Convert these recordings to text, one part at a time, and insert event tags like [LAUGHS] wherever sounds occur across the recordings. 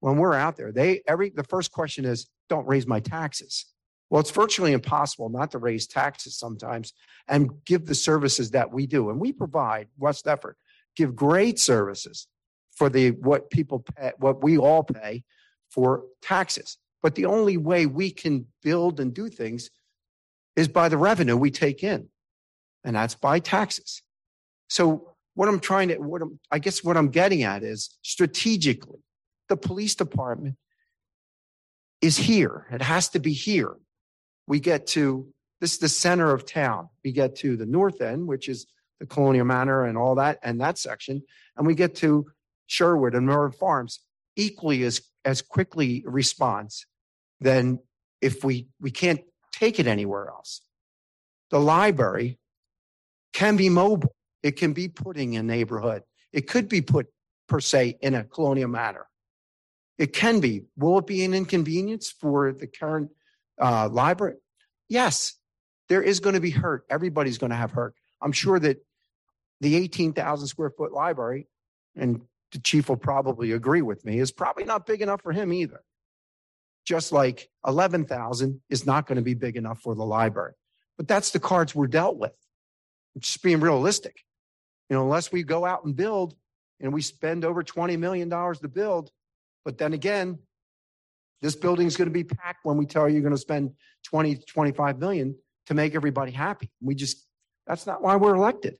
when we're out there, they every the first question is, don't raise my taxes. Well, it's virtually impossible not to raise taxes sometimes and give the services that we do. And we provide West Deptford, give great services for the what people pay, what we all pay for taxes. But the only way we can build and do things is by the revenue we take in, and that's by taxes. So what I'm trying to, what I'm, I guess what I'm getting at is strategically, the police department is here. It has to be here. We get to this is the center of town. We get to the north end, which is the Colonial Manor and all that, and that section, and we get to Sherwood and Merritt Farms equally as as quickly response than if we we can't take it anywhere else. The library can be mobile. It can be putting in a neighborhood. It could be put per se in a Colonial Manor. It can be. Will it be an inconvenience for the current uh, library? Yes, there is going to be hurt. Everybody's going to have hurt. I'm sure that the 18,000 square foot library, and the chief will probably agree with me, is probably not big enough for him either. Just like 11,000 is not going to be big enough for the library. But that's the cards we're dealt with. Just being realistic. You know, unless we go out and build and we spend over $20 million to build, but then again, this building is going to be packed when we tell you you're going to spend 20, to 25 million to make everybody happy. We just, that's not why we're elected.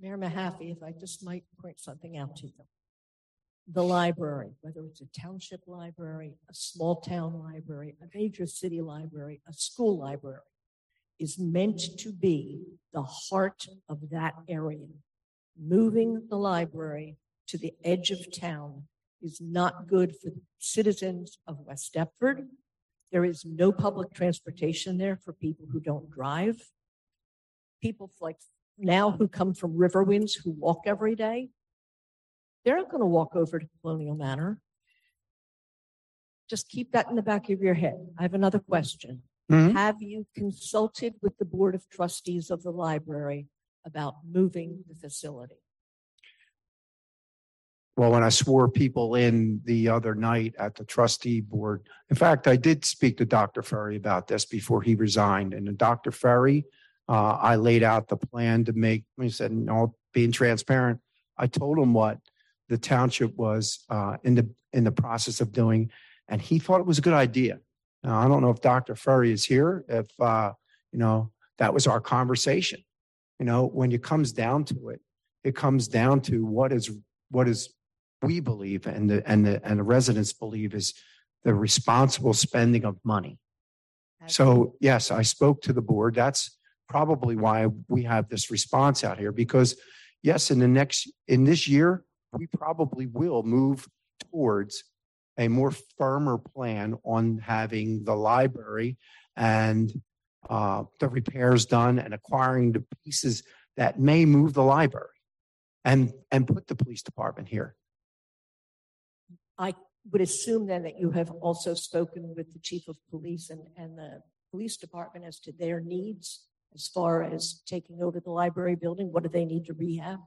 Mayor Mahaffey, if I just might point something out to you. The library, whether it's a township library, a small town library, a major city library, a school library, is meant to be the heart of that area. Moving the library to the edge of town is not good for the citizens of West Deptford. There is no public transportation there for people who don't drive. People like now who come from Riverwinds who walk every day, they're not going to walk over to Colonial Manor. Just keep that in the back of your head. I have another question. Mhm. Have you consulted with the Board of Trustees of the library about moving the facility? Well, when I swore people in the other night at the trustee board, in fact, I did speak to Dr. Ferry about this before he resigned. And Dr. Ferry, uh, I laid out the plan to make, he said, no, being transparent. I told him what the township was uh, in the in the process of doing, and he thought it was a good idea. Now, I don't know if Dr. Ferry is here, if uh, you know that was our conversation. You know, when it comes down to it, it comes down to what is what is we believe and the and the and the residents believe is the responsible spending of money. So yes, I spoke to the board. That's probably why we have this response out here because yes, in the next in this year, we probably will move towards a more firmer plan on having the library and uh, the repairs done and acquiring the pieces that may move the library and and put the police department here. I would assume then that you have also spoken with the chief of police and, and the police department as to their needs as far as taking over the library building. What do they need to rehab?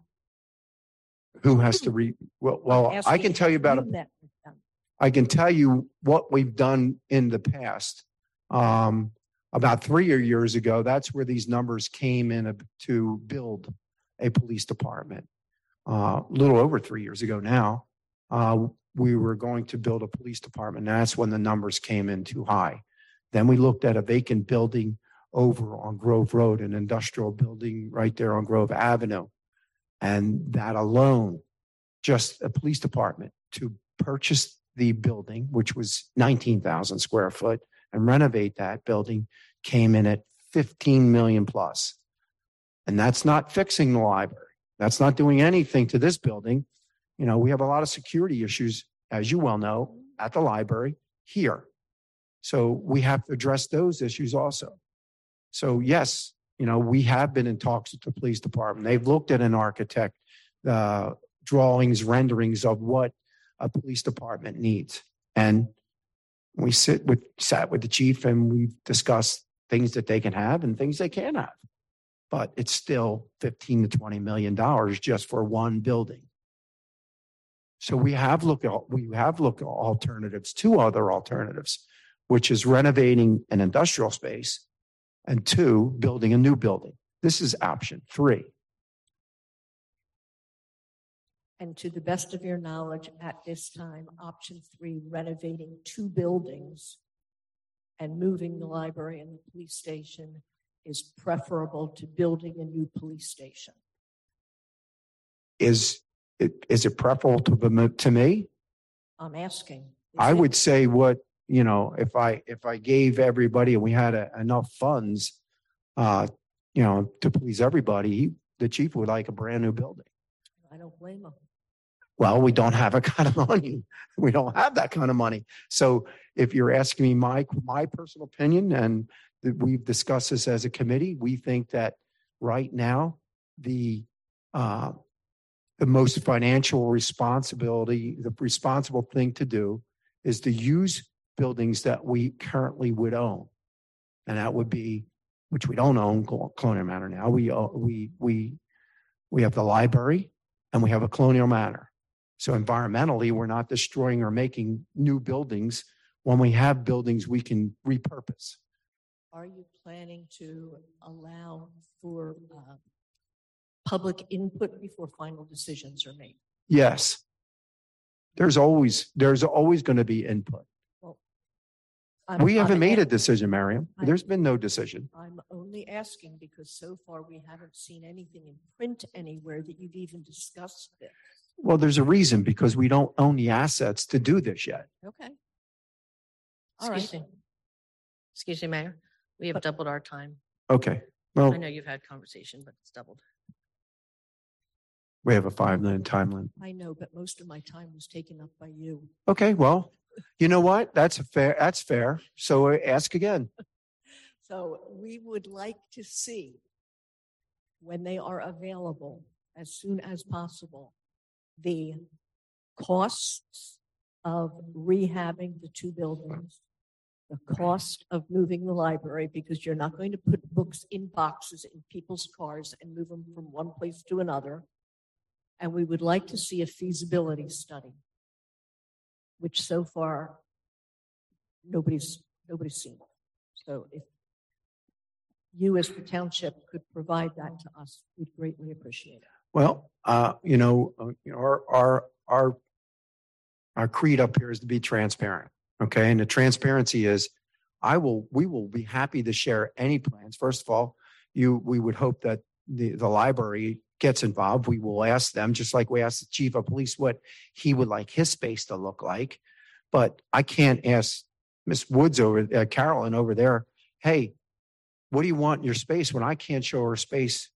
Who has to re, well, well, I can tell you about, you've a- met with them. I can tell you what we've done in the past. Um, about three years ago, that's where these numbers came in to build a police department. Uh, a little over three years ago now, uh, we mm-hmm. were going to build a police department. and That's when the numbers came in too high. Then we looked at a vacant building over on Grove Road, an industrial building right there on Grove Avenue. And that alone, just a police department to purchase the building, which was 19,000 square foot, and renovate that building came in at 15 million plus. And that's not fixing the library. That's not doing anything to this building. You know, we have a lot of security issues, as you well know, at the library here. So we have to address those issues also. So yes, you know, we have been in talks with the police department. They've looked at an architect, uh, drawings, renderings of what a police department needs. And we sit with, sat with the chief and we've discussed things that they can have and things they can't have. But it's still 15 to 20 million dollars just for one building. So we have looked at, we have looked alternatives, two other alternatives, which is renovating an industrial space and two, building a new building. This is option three. And to the best of your knowledge, at this time, option three, renovating two buildings and moving the library and the police station is preferable to building a new police station. Is it, is it preferable to, to me? I'm asking. is I it- would say what, you know, if I, if I gave everybody and we had a- enough funds, uh, you know, to please everybody, he- the chief would like a brand new building. I don't blame him. Well, we don't have a [LAUGHS] kind of money. We don't have that kind of money. So if you're asking me my, my personal opinion and that we've discussed this as a committee, we think that right now, the, uh, the most financial responsibility, the responsible thing to do is to use buildings that we currently would own. And that would be, which we don't own Colonial Manor now. We, we, we, we have the library and we have a Colonial Manor. So environmentally, we're not destroying or making new buildings when we have buildings we can repurpose. Are you planning to allow for uh, public input before final decisions are made? Yes. There's always, there's always going to be input. I'm- We haven't I'm made a a- decision, Mariam. I- There's been no decision. I'm only asking because so far we haven't seen anything in print anywhere that you've even discussed this. Well, there's a reason because we don't own the assets to do this yet. Okay. All Excuse right. me. Excuse me, Mayor. We have doubled our time. Okay. Well, I know you've had conversation, but it's doubled. We have a five minute time limit. I know, but most of my time was taken up by you. Okay, well, you know what? That's a fair, that's fair. So uh, ask again. [LAUGHS] So we would like to see when they are available as soon as possible, the costs of rehabbing the two buildings, the cost of moving the library, because you're not going to put books in boxes in people's cars and move them from one place to another. And we would like to see a feasibility study, which so far nobody's, nobody's seen. So if you as the township could provide that to us, we'd greatly appreciate it. Well, uh, you know, uh, you know, our, our, our, our creed up here is to be transparent. Okay. And the transparency is I will, we will be happy to share any plans. First of all, you, we would hope that the, the library gets involved. We will ask them, just like we asked the chief of police what he would like his space to look like. But I can't ask Miss Woods over, uh, Carolyn over there, hey, what do you want in your space when I can't show her space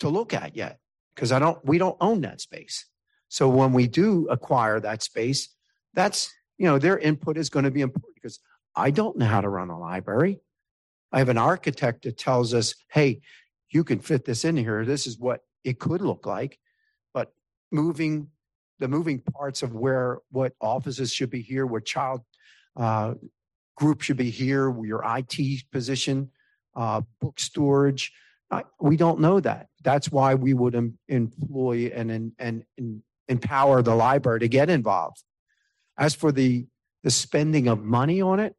to look at yet? Because I don't, we don't own that space. So when we do acquire that space, that's, you know, their input is going to be important because I don't know how to run a library. I have an architect that tells us, hey, you can fit this in here. This is what it could look like. But moving the moving parts of where what offices should be here, what child uh, group should be here, your IT position, uh, book storage. Uh, we don't know that. That's why we would em- employ and, and, and, and empower the library to get involved. As for the, the spending of money on it,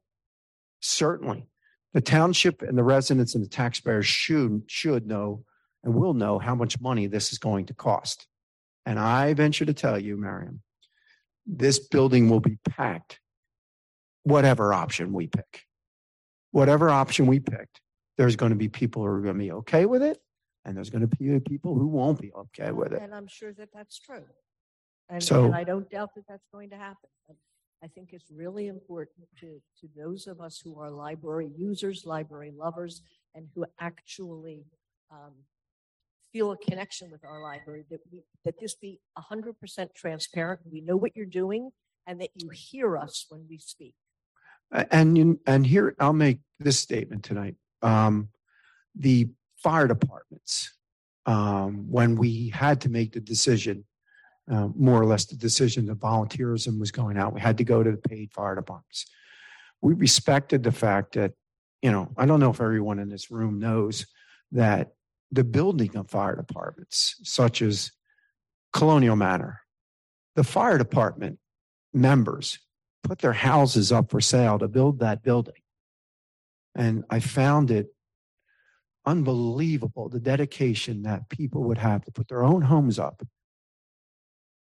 certainly the township and the residents and the taxpayers should, should know and will know how much money this is going to cost. And I venture to tell you, Mariam, this building will be packed, whatever option we pick. Whatever option we picked, there's going to be people who are going to be okay with it, and there's going to be people who won't be okay oh, with it. And I'm sure that that's true. And, So- and I don't doubt that that's going to happen. I think it's really important to, to those of us who are library users, library lovers, and who actually um, feel a connection with our library, that we, that this be 100% transparent. We know what you're doing and that you hear us when we speak. And you, and here I'll make this statement tonight. Um, the fire departments, um, when we had to make the decision, uh, more or less the decision that volunteerism was going out, we had to go to the paid fire departments. We respected the fact that, you know, I don't know if everyone in this room knows that the building of fire departments, such as Colonial Manor, the fire department members put their houses up for sale to build that building. And I found it unbelievable the dedication that people would have to put their own homes up,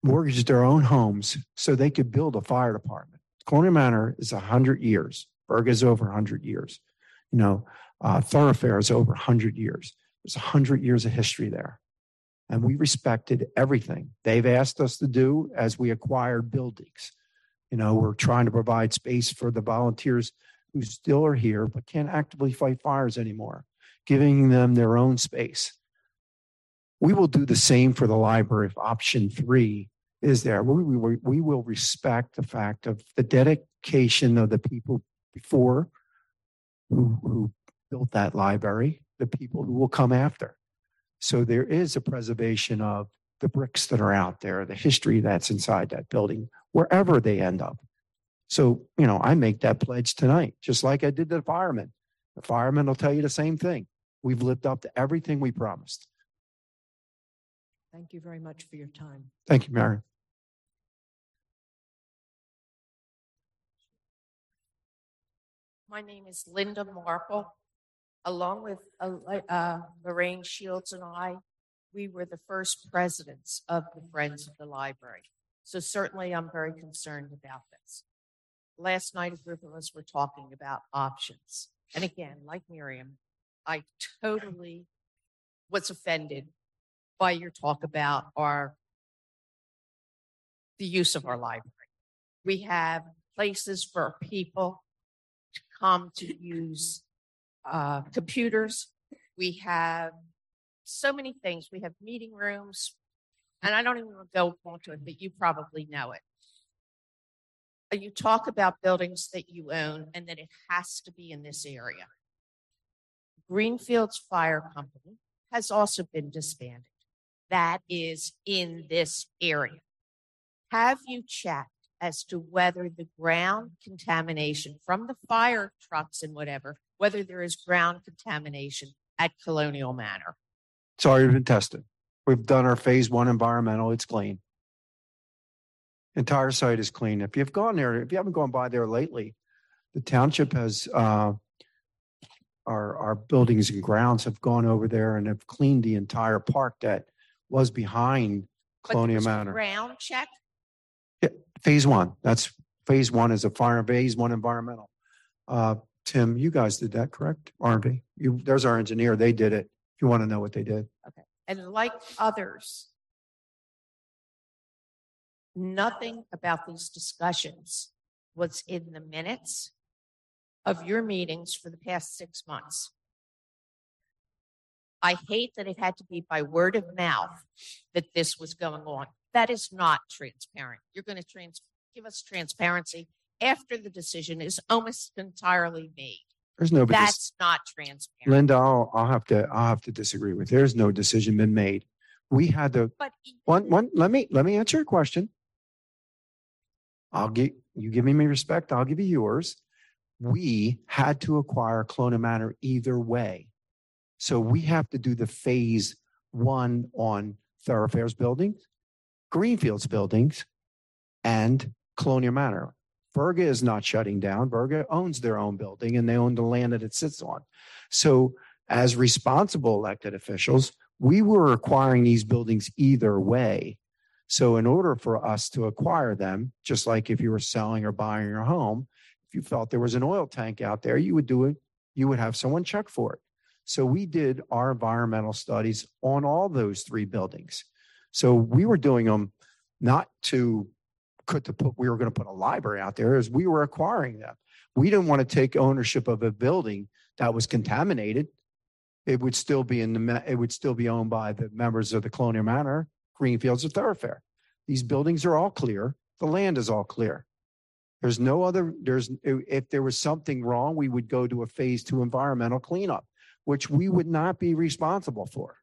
mortgage their own homes so they could build a fire department. Colonial Manor is 100 years. Berg is over 100 years. You know, uh, Thoroughfare is over 100 years. There's 100 years of history there. And we respected everything they've asked us to do as we acquired buildings. You know, we're trying to provide space for the volunteers who still are here but can't actively fight fires anymore, giving them their own space. We will do the same for the library if option three is there. We, we, we will respect the fact of the dedication of the people before who, who built that library, the people who will come after. So there is a preservation of the bricks that are out there, the history that's inside that building, wherever they end up. So, you know, I make that pledge tonight, just like I did to the firemen. The firemen will tell you the same thing. We've lived up to everything we promised. Thank you very much for your time. Thank you, Mary. My name is Linda Marple. Along with uh, uh, Lorraine Shields and I, we were the first presidents of the Friends of the Library. So certainly I'm very concerned about this. Last night, a group of us were talking about options. And again, like Miriam, I totally was offended by your talk about our the use of our library. We have places for people to come to use uh, computers. We have so many things. We have meeting rooms, and I don't even want to go into it, but you probably know it. Uh, You talk about buildings that you own and that it has to be in this area. Greenfields Fire Company has also been disbanded. That is in this area. Have you checked as to whether the ground contamination from the fire trucks and whatever, whether there is ground contamination at Colonial Manor? It's already been tested. We've done our phase one environmental. It's clean. Entire site is clean. If you've gone there, if you haven't gone by there lately, the township has, uh, our, our buildings and grounds have gone over there and have cleaned the entire park that was behind But there Colonial was Manor. Ground check? Phase one, that's, phase one is a fire, phase one environmental. Uh, Tim, you guys did that, correct? RV? You, there's our engineer. They did it. If you want to know what they did. Okay. And like others, nothing about these discussions was in the minutes of your meetings for the past six months. I hate that it had to be by word of mouth that this was going on. That is not transparent. You're going to trans- give us transparency after the decision is almost entirely made. There's no, That's not transparent. Linda, I'll, I'll have to, I'll have to disagree with. There's no decision been made. We had to. But one, one, let me, let me answer your question. I'll give, you give me my respect, I'll give you yours. We had to acquire Colonial Manor either way. So we have to do the phase one on thoroughfares buildings, Greenfields buildings, and Colonial Manor. Verga is not shutting down. Verga owns their own building and they own the land that it sits on. So as responsible elected officials, we were acquiring these buildings either way. So in order for us to acquire them, just like if you were selling or buying your home, if you felt there was an oil tank out there, you would do it. You would have someone check for it. So we did our environmental studies on all those three buildings. So we were doing them not to could to put we were going to put a library out there as we were acquiring them. We didn't want to take ownership of a building that was contaminated. It would still be in the it would still be owned by the members of the Colonial Manor, Greenfields, or Thoroughfare. These buildings are all clear. The land is all clear. There's no other. There's if there was something wrong, we would go to a phase two environmental cleanup, which we would not be responsible for.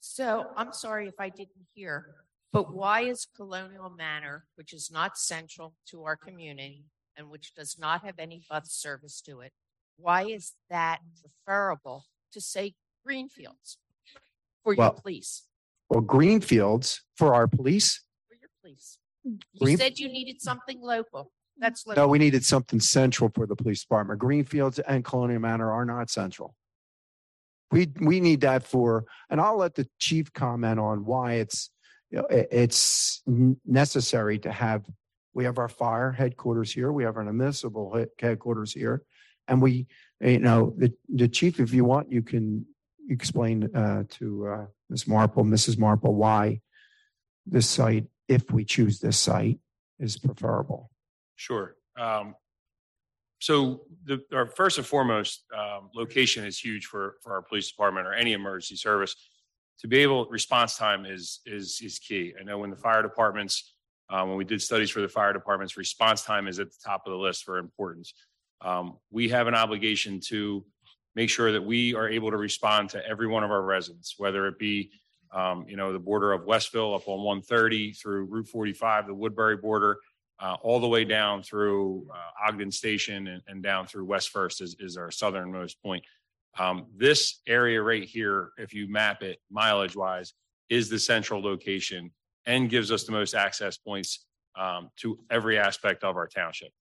So I'm sorry if I didn't hear, but why is Colonial Manor, which is not central to our community and which does not have any bus service to it, why is that preferable to say Greenfields for your Well- police? Well, Greenfields for our police, For your police. You Green- said you needed something local. That's No, we needed something central for the police department. Greenfields and Colonial Manor are not central. We, we need that for, and I'll let the chief comment on why it's, you know, i- it's necessary to have, we have our fire headquarters here, we have our municipal he- headquarters here. And we, you know, the, the chief, if you want, you can explain uh, to uh, Ms. Marple, Mrs. Marple, why this site, if we choose this site, is preferable. Sure. Um, so the, our first and foremost, um, location is huge for, for our police department or any emergency service. To be able, response time is, is, is key. I know when the fire departments, uh, when we did studies for the fire departments, response time is at the top of the list for importance. Um, we have an obligation to make sure that we are able to respond to every one of our residents, whether it be, um, you know, the border of Westville up on 130 through Route 45, the Woodbury border, uh, all the way down through uh, Ogden Station and, and down through West First is, is our southernmost point. Um, this area right here, if you map it mileage wise, is the central location and gives us the most access points um, to every aspect of our township.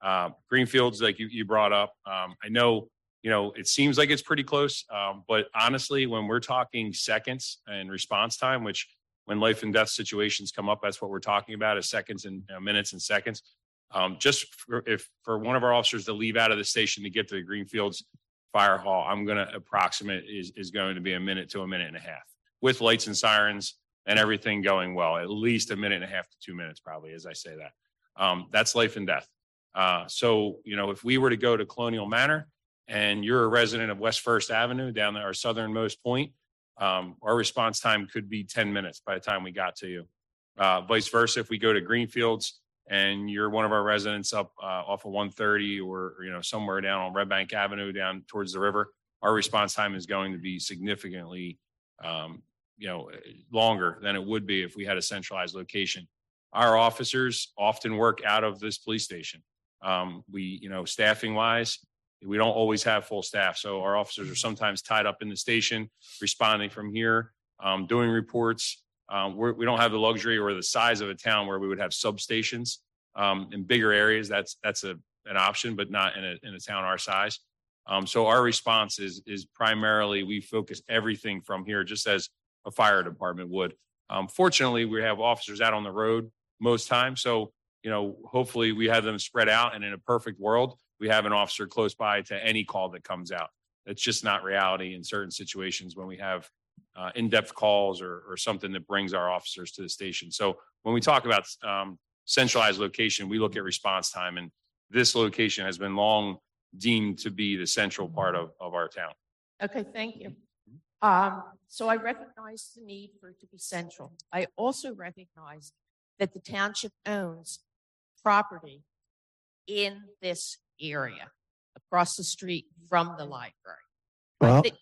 Um, Greenfields, like you, you brought up, um, I know, you know, it seems like it's pretty close, um, but honestly, when we're talking seconds and response time, which when life and death situations come up, that's what we're talking about is seconds and uh, minutes and seconds. Um, just for, if for one of our officers to leave out of the station to get to the Greenfields Fire Hall, I'm going to approximate is, is going to be a minute to a minute and a half with lights and sirens and everything going well, at least a minute and a half to two minutes, probably, as I say that. Um, that's life and death. Uh, so, you know, if we were to go to Colonial Manor and you're a resident of West First Avenue down there, our southernmost point, um, our response time could be 10 minutes by the time we got to you. Uh, vice versa, if we go to Greenfields and you're one of our residents up uh, off of 130 or, you know, somewhere down on Red Bank Avenue down towards the river, our response time is going to be significantly, um, you know, longer than it would be if we had a centralized location. Our officers often work out of this police station. Um, we, you know, staffing wise, we don't always have full staff. So our officers are sometimes tied up in the station, responding from here, um, doing reports. Um, we don't have the luxury or the size of a town where we would have substations um, in bigger areas. That's that's a an option, but not in a in a town our size. Um, so our response is is primarily we focus everything from here, just as a fire department would. Um, fortunately, we have officers out on the road most times, so you know hopefully we have them spread out. And in a perfect world, we have an officer close by to any call that comes out. That's just not reality in certain situations when we have uh, in-depth calls or, or something that brings our officers to the station. So when we talk about um, centralized location, we look at response time, and this location has been long deemed to be the central part of, of our town. Okay, thank you. Um, so I recognize the need for it to be central. I also recognize that the township owns property in this area across the street from the library. Well, think-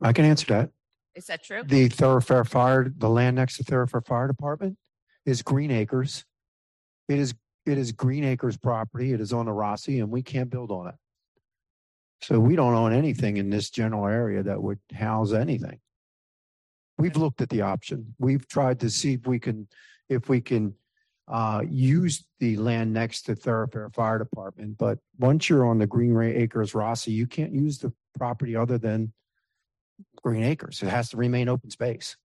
I can answer that. Is that true? The Thoroughfare Fire, the land next to Thoroughfare Fire Department is Green Acres. It is, it is Green Acres property. It is on the ROSI and we can't build on it. So we don't own anything in this general area that would house anything. We've looked at the option. We've tried to see if we can, if we can uh, use the land next to Thoroughfare Fire Department. But once you're on the Green Ray Acres ROSI, you can't use the property other than Green Acres. It has to remain open space.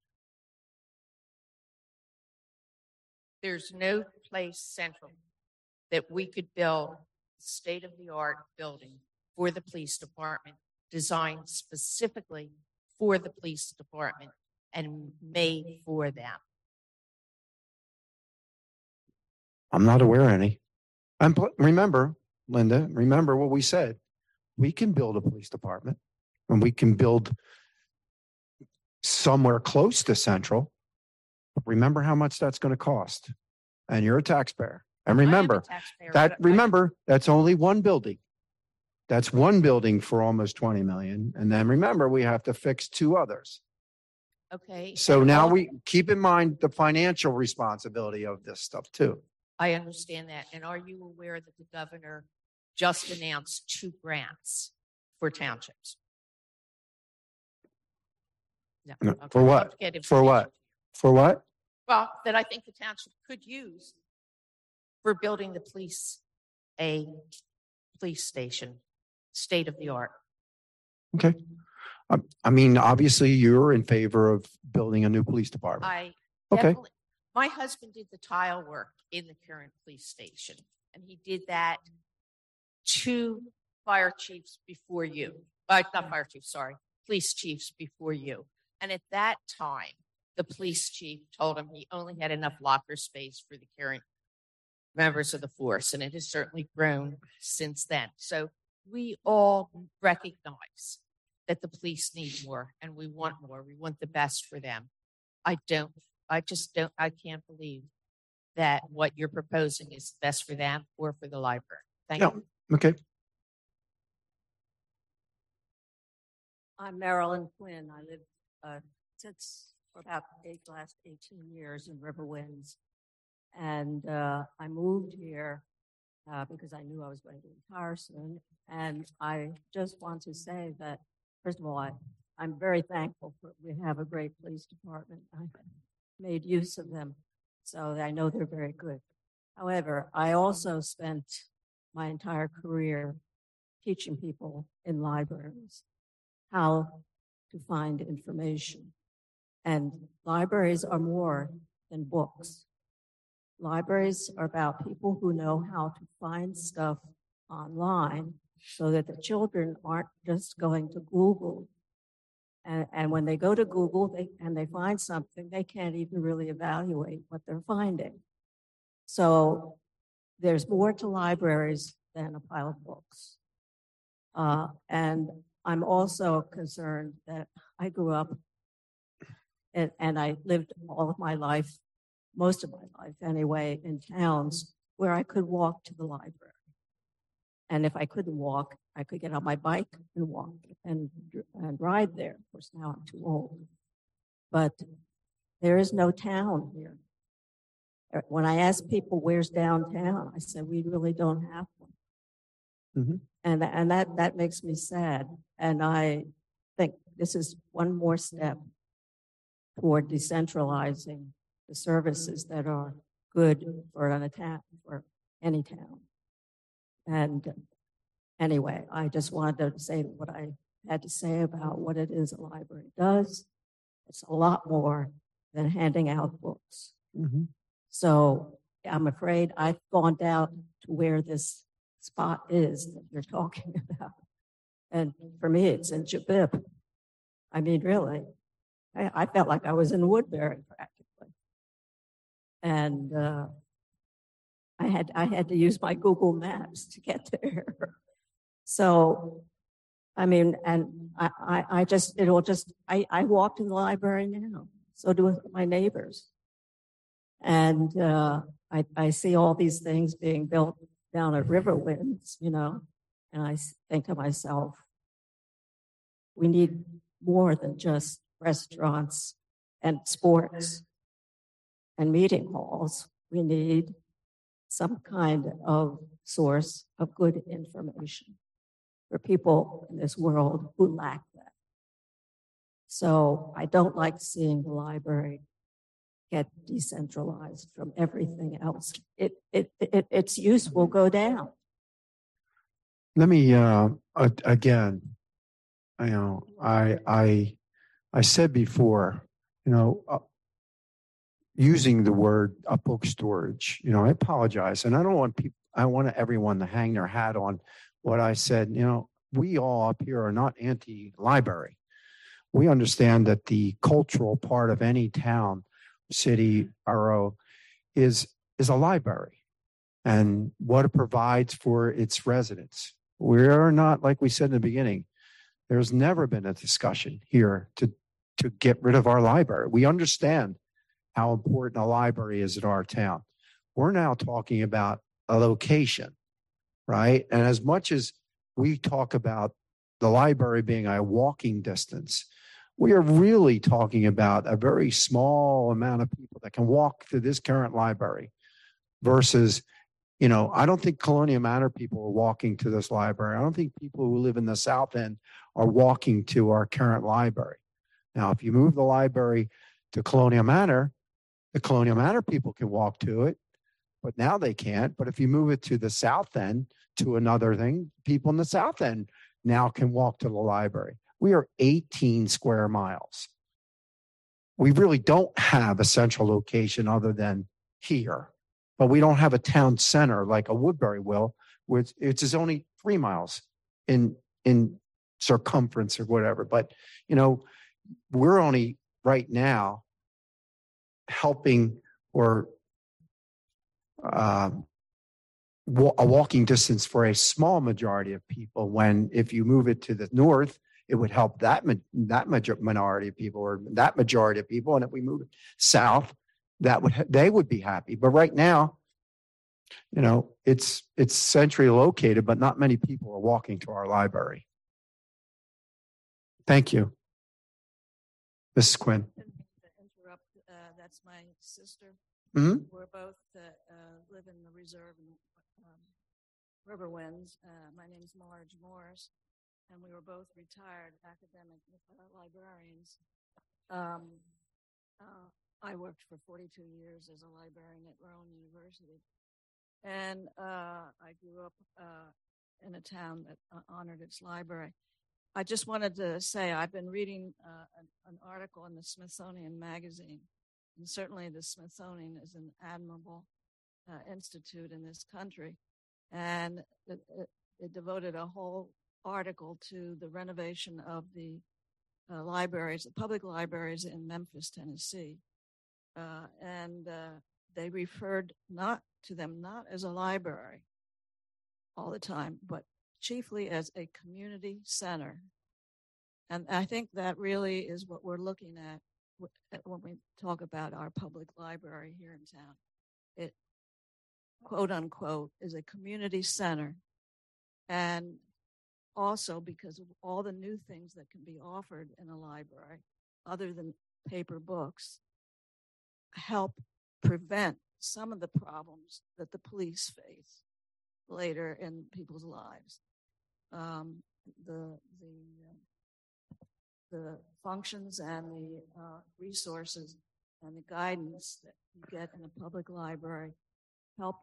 There's no place central that we could build state of the art building for the police department designed specifically for the police department and made for them. I'm not aware of any. And pl- remember, Linda, remember what we said. We can build a police department and we can build somewhere close to central. But remember how much that's going to cost. And you're a taxpayer. And I remember taxpayer, that, but I- remember, that's only one building. That's one building for almost 20 million. And then remember, we have to fix two others. Okay. So now we keep in mind the financial responsibility of this stuff too. I understand that. And are you aware that the governor just announced two grants for townships? No. No, Okay, for what? have to get For what? For what? well, that I think the township could use for building the police a police station, state of the art. Okay. I, I mean, obviously you're in favor of building a new police department. I Okay. definitely, my husband did the tile work in the current police station, and he did that two fire chiefs before you, uh, not fire chiefs, sorry, police chiefs before you. And at that time, the police chief told him he only had enough locker space for the current members of the force, and it has certainly grown since then. So we all recognize that the police need more and we want more. We want the best for them. I don't, I just don't, I can't believe that what you're proposing is best for them or for the library. Thank Yeah. you. Okay. I'm Marilyn Quinn. I live, uh, since for about eight, last eighteen years in River Winds. And, uh, I moved here, uh, because I knew I was going to retire soon. And I just want to say that, first of all, I, I'm very thankful for, we have a great police department. I made use of them, so I know they're very good. However, I also spent my entire career teaching people in libraries how to find information. And libraries are more than books. Libraries are about people who know how to find stuff online so that the children aren't just going to Google. And, and when they go to Google they, and they find something, they can't even really evaluate what they're finding. So there's more to libraries than a pile of books. Uh, and I'm also concerned that I grew up and, and I lived all of my life, most of my life anyway, in towns where I could walk to the library. And if I couldn't walk, I could get on my bike and walk and, and ride there. Of course, now I'm too old. But there is no town here. Uh, When I ask people where's downtown, I said, we really don't have one. Mhm. And, and that, that makes me sad. And I think this is one more step toward decentralizing the services that are good for an attack, for any town. And anyway, I just wanted to say what I had to say about what it is a library does. It's a lot more than handing out books. Mhm. So I'm afraid I've gone down to where this spot is that you're talking [LAUGHS] about. And for me, it's in Jabib. I mean, really, I, I felt like I was in Woodbury practically. And, uh, I had, I had to use my Google Maps to get there. So, I mean, and I, I, I just, it'll just, I, I walk to the library now. So do my neighbors. And, uh, I, I see all these things being built down at Riverwinds, you know, and I think to myself, we need more than just restaurants and sports and meeting halls. We need some kind of source of good information for people in this world who lack that. So I don't like seeing the library get decentralized from everything else. It, it, it, its use will go down. Let me, uh, again, you know, I, I, I said before, you know, uh, using the word a book storage, you know, I apologize. And I don't want people, I want everyone to hang their hat on what I said. You know, we all up here are not anti-library. We understand that the cultural part of any town, city, borough is, is a library and what it provides for its residents. We're not, like we said in the beginning, there's never been a discussion here to, to get rid of our library. We understand how important a library is in our town. We're now talking about a location, right? And as much as we talk about the library being a walking distance, we are really talking about a very small amount of people that can walk to this current library versus you know, I don't think Colonial Manor people are walking to this library. I don't think people who live in the South End are walking to our current library. Now, if you move the library to Colonial Manor, The Colonial Manor people can walk to it, but now they can't. But if you move it to the south end to another thing, people in the south end now can walk to the library. We are 18 square miles. We really don't have a central location other than here, but we don't have a town center like a Woodbury will, which it's is only three miles in in circumference or whatever. But you know, we're only right now helping or uh, a walking distance for a small majority of people. When if you move it to the north, it would help that that minority of people or that majority of people. And if we move it south, that would they would be happy. But right now, you know, it's it's centrally located, but not many people are walking to our library. Thank you, Mrs. Quinn. Didn't mean to interrupt. Uh, that's my sister. Mhm. We're both uh, uh, live in the reserve in um, Riverwinds. Uh, my name's Marge Morris, and we were both retired academic uh, librarians. Um, uh, I worked for 42 years as a librarian at Rowan University, and uh, I grew up uh, in a town that uh, honored its library. I just wanted to say I've been reading uh, an, an article in the Smithsonian Magazine, and certainly the Smithsonian is an admirable uh, institute in this country, and it, it, it devoted a whole article to the renovation of the uh, libraries, the public libraries in Memphis, Tennessee, uh, and uh, they referred not to them not as a library all the time, but chiefly as a community center. And I think that really is what we're looking at at when we talk about our public library here in town. It, quote unquote, is a community center. And also because of all the new things that can be offered in a library, other than paper books, help prevent some of the problems that the police face later in people's lives. Um, the the uh, the functions and the uh, resources and the guidance that you get in a public library help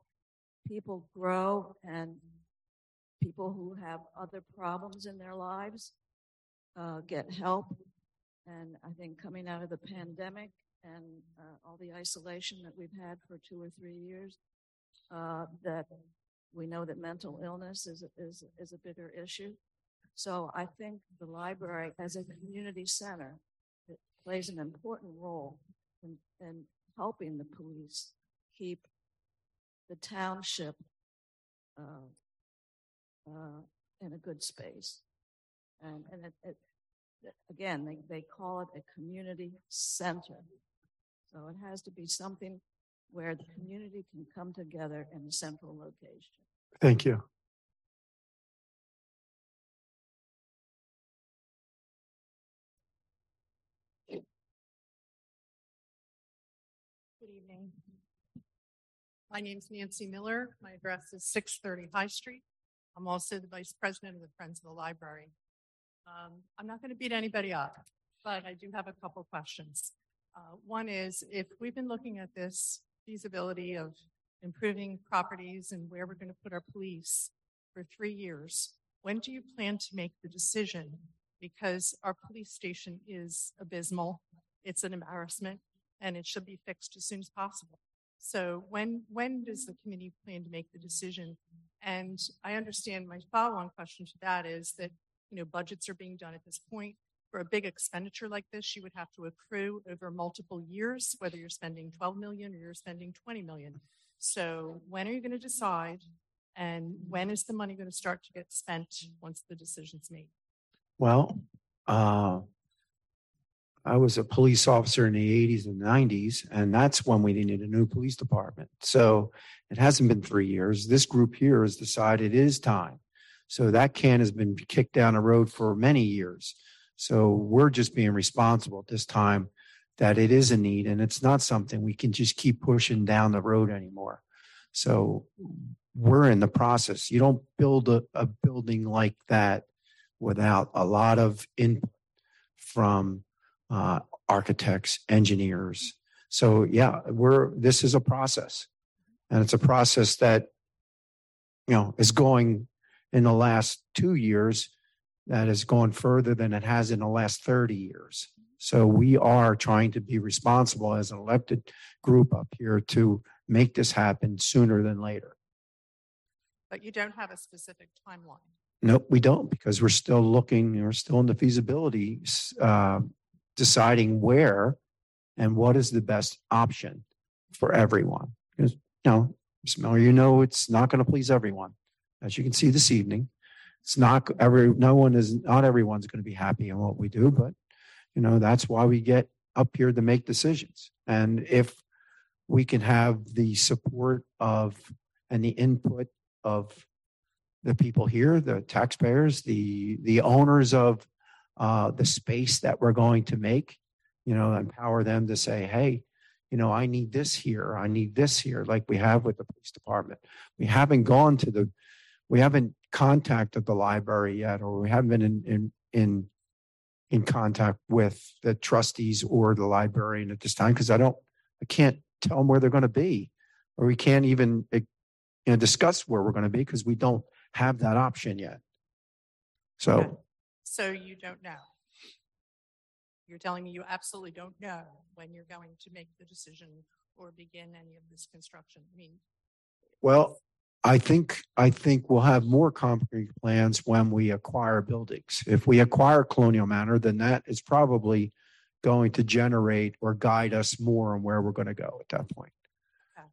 people grow and people who have other problems in their lives uh, get help. And I think coming out of the pandemic and uh, all the isolation that we've had for two or three years, uh, that we know that mental illness is, is, is a bigger issue. So I think the library as a community center plays an important role in, in helping the police keep the township uh, uh, in a good space. And, and it, it, again, they, they call it a community center. So it has to be something where the community can come together in a central location. Thank you. Good evening. My name's Nancy Miller. My address is 630 High Street. I'm also the Vice President of the Friends of the Library. Um, I'm not going to beat anybody up, but I do have a couple questions. Uh, one is if we've been looking at this feasibility of improving properties and where we're going to put our police for three years, when do you plan to make the decision? Because our police station is abysmal. It's an embarrassment and it should be fixed as soon as possible. So when when does the committee plan to make the decision? And I understand my follow-on question to that is that you know budgets are being done at this point. For a big expenditure like this, you would have to accrue over multiple years, whether you're spending 12 million or you're spending 20 million. So when are you going to decide? And when is the money going to start to get spent once the decision's made? Well, uh, I was a police officer in the 80s and 90s, and that's when we needed a new police department. So it hasn't been three years. This group here has decided it is time. So that can has been kicked down the road for many years. So we're just being responsible at this time that it is a need and it's not something we can just keep pushing down the road anymore. So we're in the process. You don't build a, a building like that without a lot of input from uh, architects, engineers. So yeah, we're, this is a process. And it's a process that, you know, is going in the last two years that has gone further than it has in the last 30 years. So we are trying to be responsible as an elected group up here to make this happen sooner than later. But you don't have a specific timeline. Nope, we don't because we're still looking, we're still in the feasibility, uh, deciding where and what is the best option for everyone. Because, you know, Ms. Miller, you know, it's not going to please everyone. As you can see this evening, it's not every, no one is, not everyone's going to be happy in what we do, but, you know, that's why we get up here to make decisions. And if we can have the support of and the input of the people here, the taxpayers, the the owners of uh, the space that we're going to make, you know, empower them to say, hey, you know, I need this here, I need this here, like we have with the police department. We haven't gone to the, we haven't contacted the library yet, or we haven't been in in in in contact with the trustees or the librarian at this time because I don't, I can't tell them where they're going to be, or we can't even eh, you know, discuss where we're going to be because we don't have that option yet. So. So you don't know. You're telling me you absolutely don't know when you're going to make the decision or begin any of this construction. I mean, Well, I think, I think we'll have more concrete plans when we acquire buildings. If we acquire Colonial Manor, then that is probably going to generate or guide us more on where we're going to go at that point. Okay.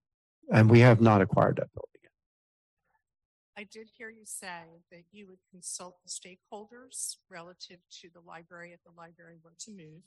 And we have not acquired that building. I did hear you say that you would consult the stakeholders relative to the library if the library were to move.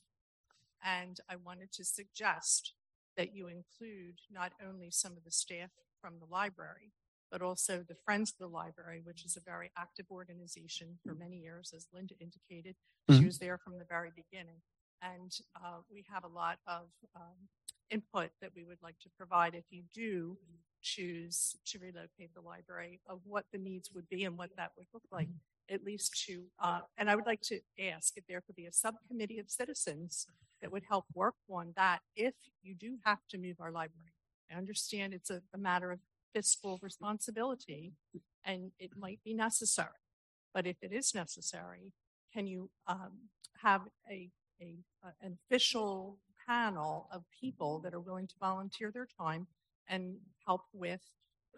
And I wanted to suggest that you include not only some of the staff from the library, but also the Friends of the Library, which is a very active organization for many years, as Linda indicated. She Mhm. was there from the very beginning. And uh, we have a lot of um, input that we would like to provide if you do choose to relocate the library of what the needs would be and what that would look like, at least to, uh, and I would like to ask if there could be a subcommittee of citizens that would help work on that if you do have to move our library. I understand it's a, a matter of fiscal responsibility and it might be necessary. But if it is necessary, can you um, have a, a, a- an official panel of people that are willing to volunteer their time and help with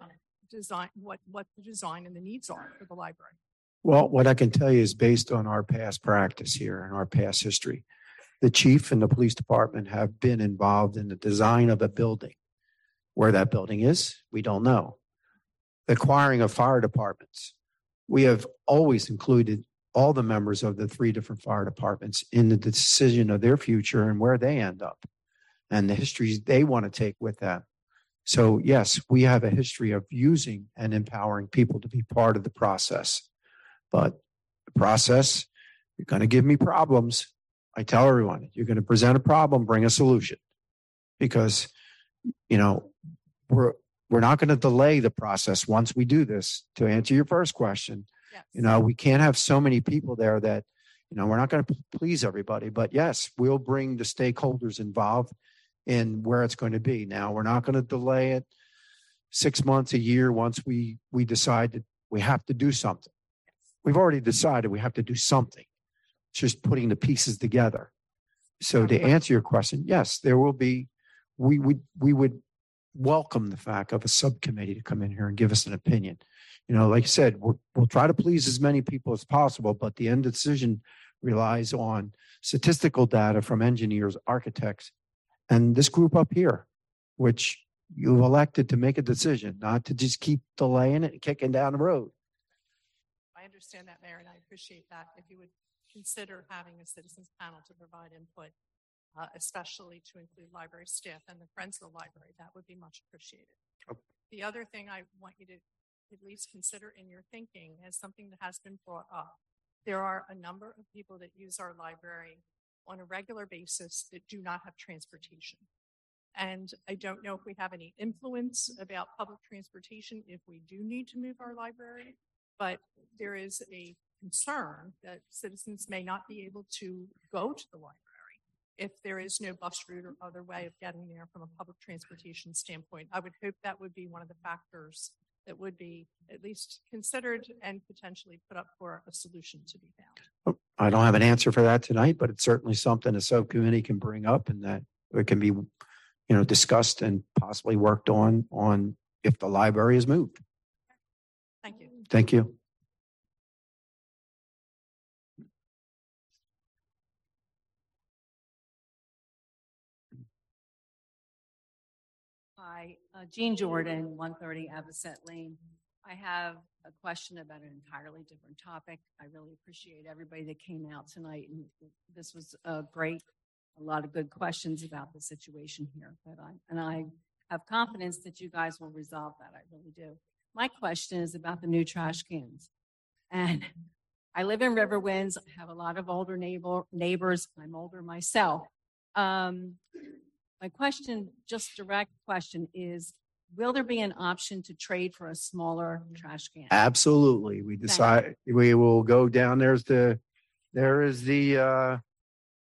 uh, design, what, what the design and the needs are for the library? Well, what I can tell you is based on our past practice here and our past history. The chief and the police department have been involved in the design of a building. Where that building is, we don't know. The Acquiring of fire departments. We have always included all the members of the three different fire departments in the decision of their future and where they end up and the histories they want to take with them. So yes, we have a history of using and empowering people to be part of the process. But the process, you're going to give me problems. I tell everyone, you're going to present a problem, bring a solution. Because, you know, we're, we're not going to delay the process once we do this. To answer your first question, Yes. you know, we can't have so many people there that, you know, we're not going to please everybody. But yes, we'll bring the stakeholders involved in where it's going to be. Now, we're not going to delay it six months, a year, once we, we decide that we have to do something. We've already decided we have to do something. It's just putting the pieces together. So to answer your question, yes, there will be, we would, we would welcome the fact of a subcommittee to come in here and give us an opinion. You know, like I said, we'll, we'll try to please as many people as possible, but the end decision relies on statistical data from engineers, architects, and this group up here, which you've elected to make a decision, not to just keep delaying it and kicking down the road. I understand that, Mayor, and I appreciate that. If you would consider having a citizens panel to provide input, uh, especially to include library staff and the Friends of the Library, that would be much appreciated. Okay. The other thing I want you to at least consider in your thinking is something that has been brought up. There are a number of people that use our library on a regular basis that do not have transportation. And I don't know if we have any influence about public transportation if we do need to move our library but there is a concern that citizens may not be able to go to the library if there is no bus route or other way of getting there from a public transportation standpoint. I would hope that would be one of the factors that would be at least considered and potentially put up for a solution to be found. Oh, I don't have an answer for that tonight, but it's certainly something a subcommittee can bring up and that it can be, you know, discussed and possibly worked on, on if the library is moved. Thank you. Thank you. Hi, uh, Jean Jordan, 130 Avocet Lane. I have a question about an entirely different topic. I really appreciate everybody that came out tonight, and this was a great. A lot of good questions about the situation here, but I and I have confidence that you guys will resolve that. I really do. My question is about the new trash cans, and I live in Riverwinds. I have a lot of older neighbor neighbors. I'm older myself. Um, my question, just direct question, is will there be an option to trade for a smaller trash can? Absolutely. We decide, we will go down. There's the, there is the, uh,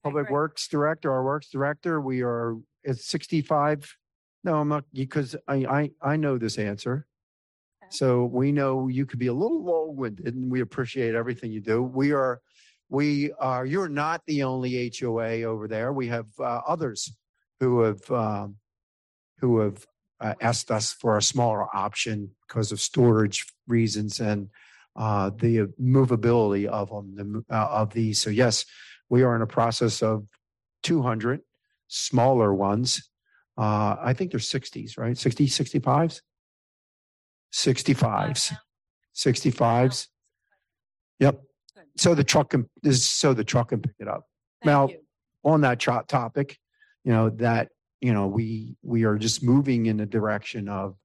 Public great. Works Director, our Works Director. We are, it's sixty-five. No, I'm not, because I, I, I know this answer. Okay. So we know you could be a little long-winded and we appreciate everything you do. We are, we are, you're not the only HOA over there. We have, uh, others who have, um, who have uh, asked us for a smaller option because of storage reasons and uh, the movability of them, the, uh, of these. So yes, we are in a process of 200 smaller ones. Uh, I think they're 60s, right? 60, 65s? 65s. 65s. Yep. So the truck can, so the truck can pick it up Thank Now- you. on that cho- topic, you know, that, you know, we, we are just moving in the direction of,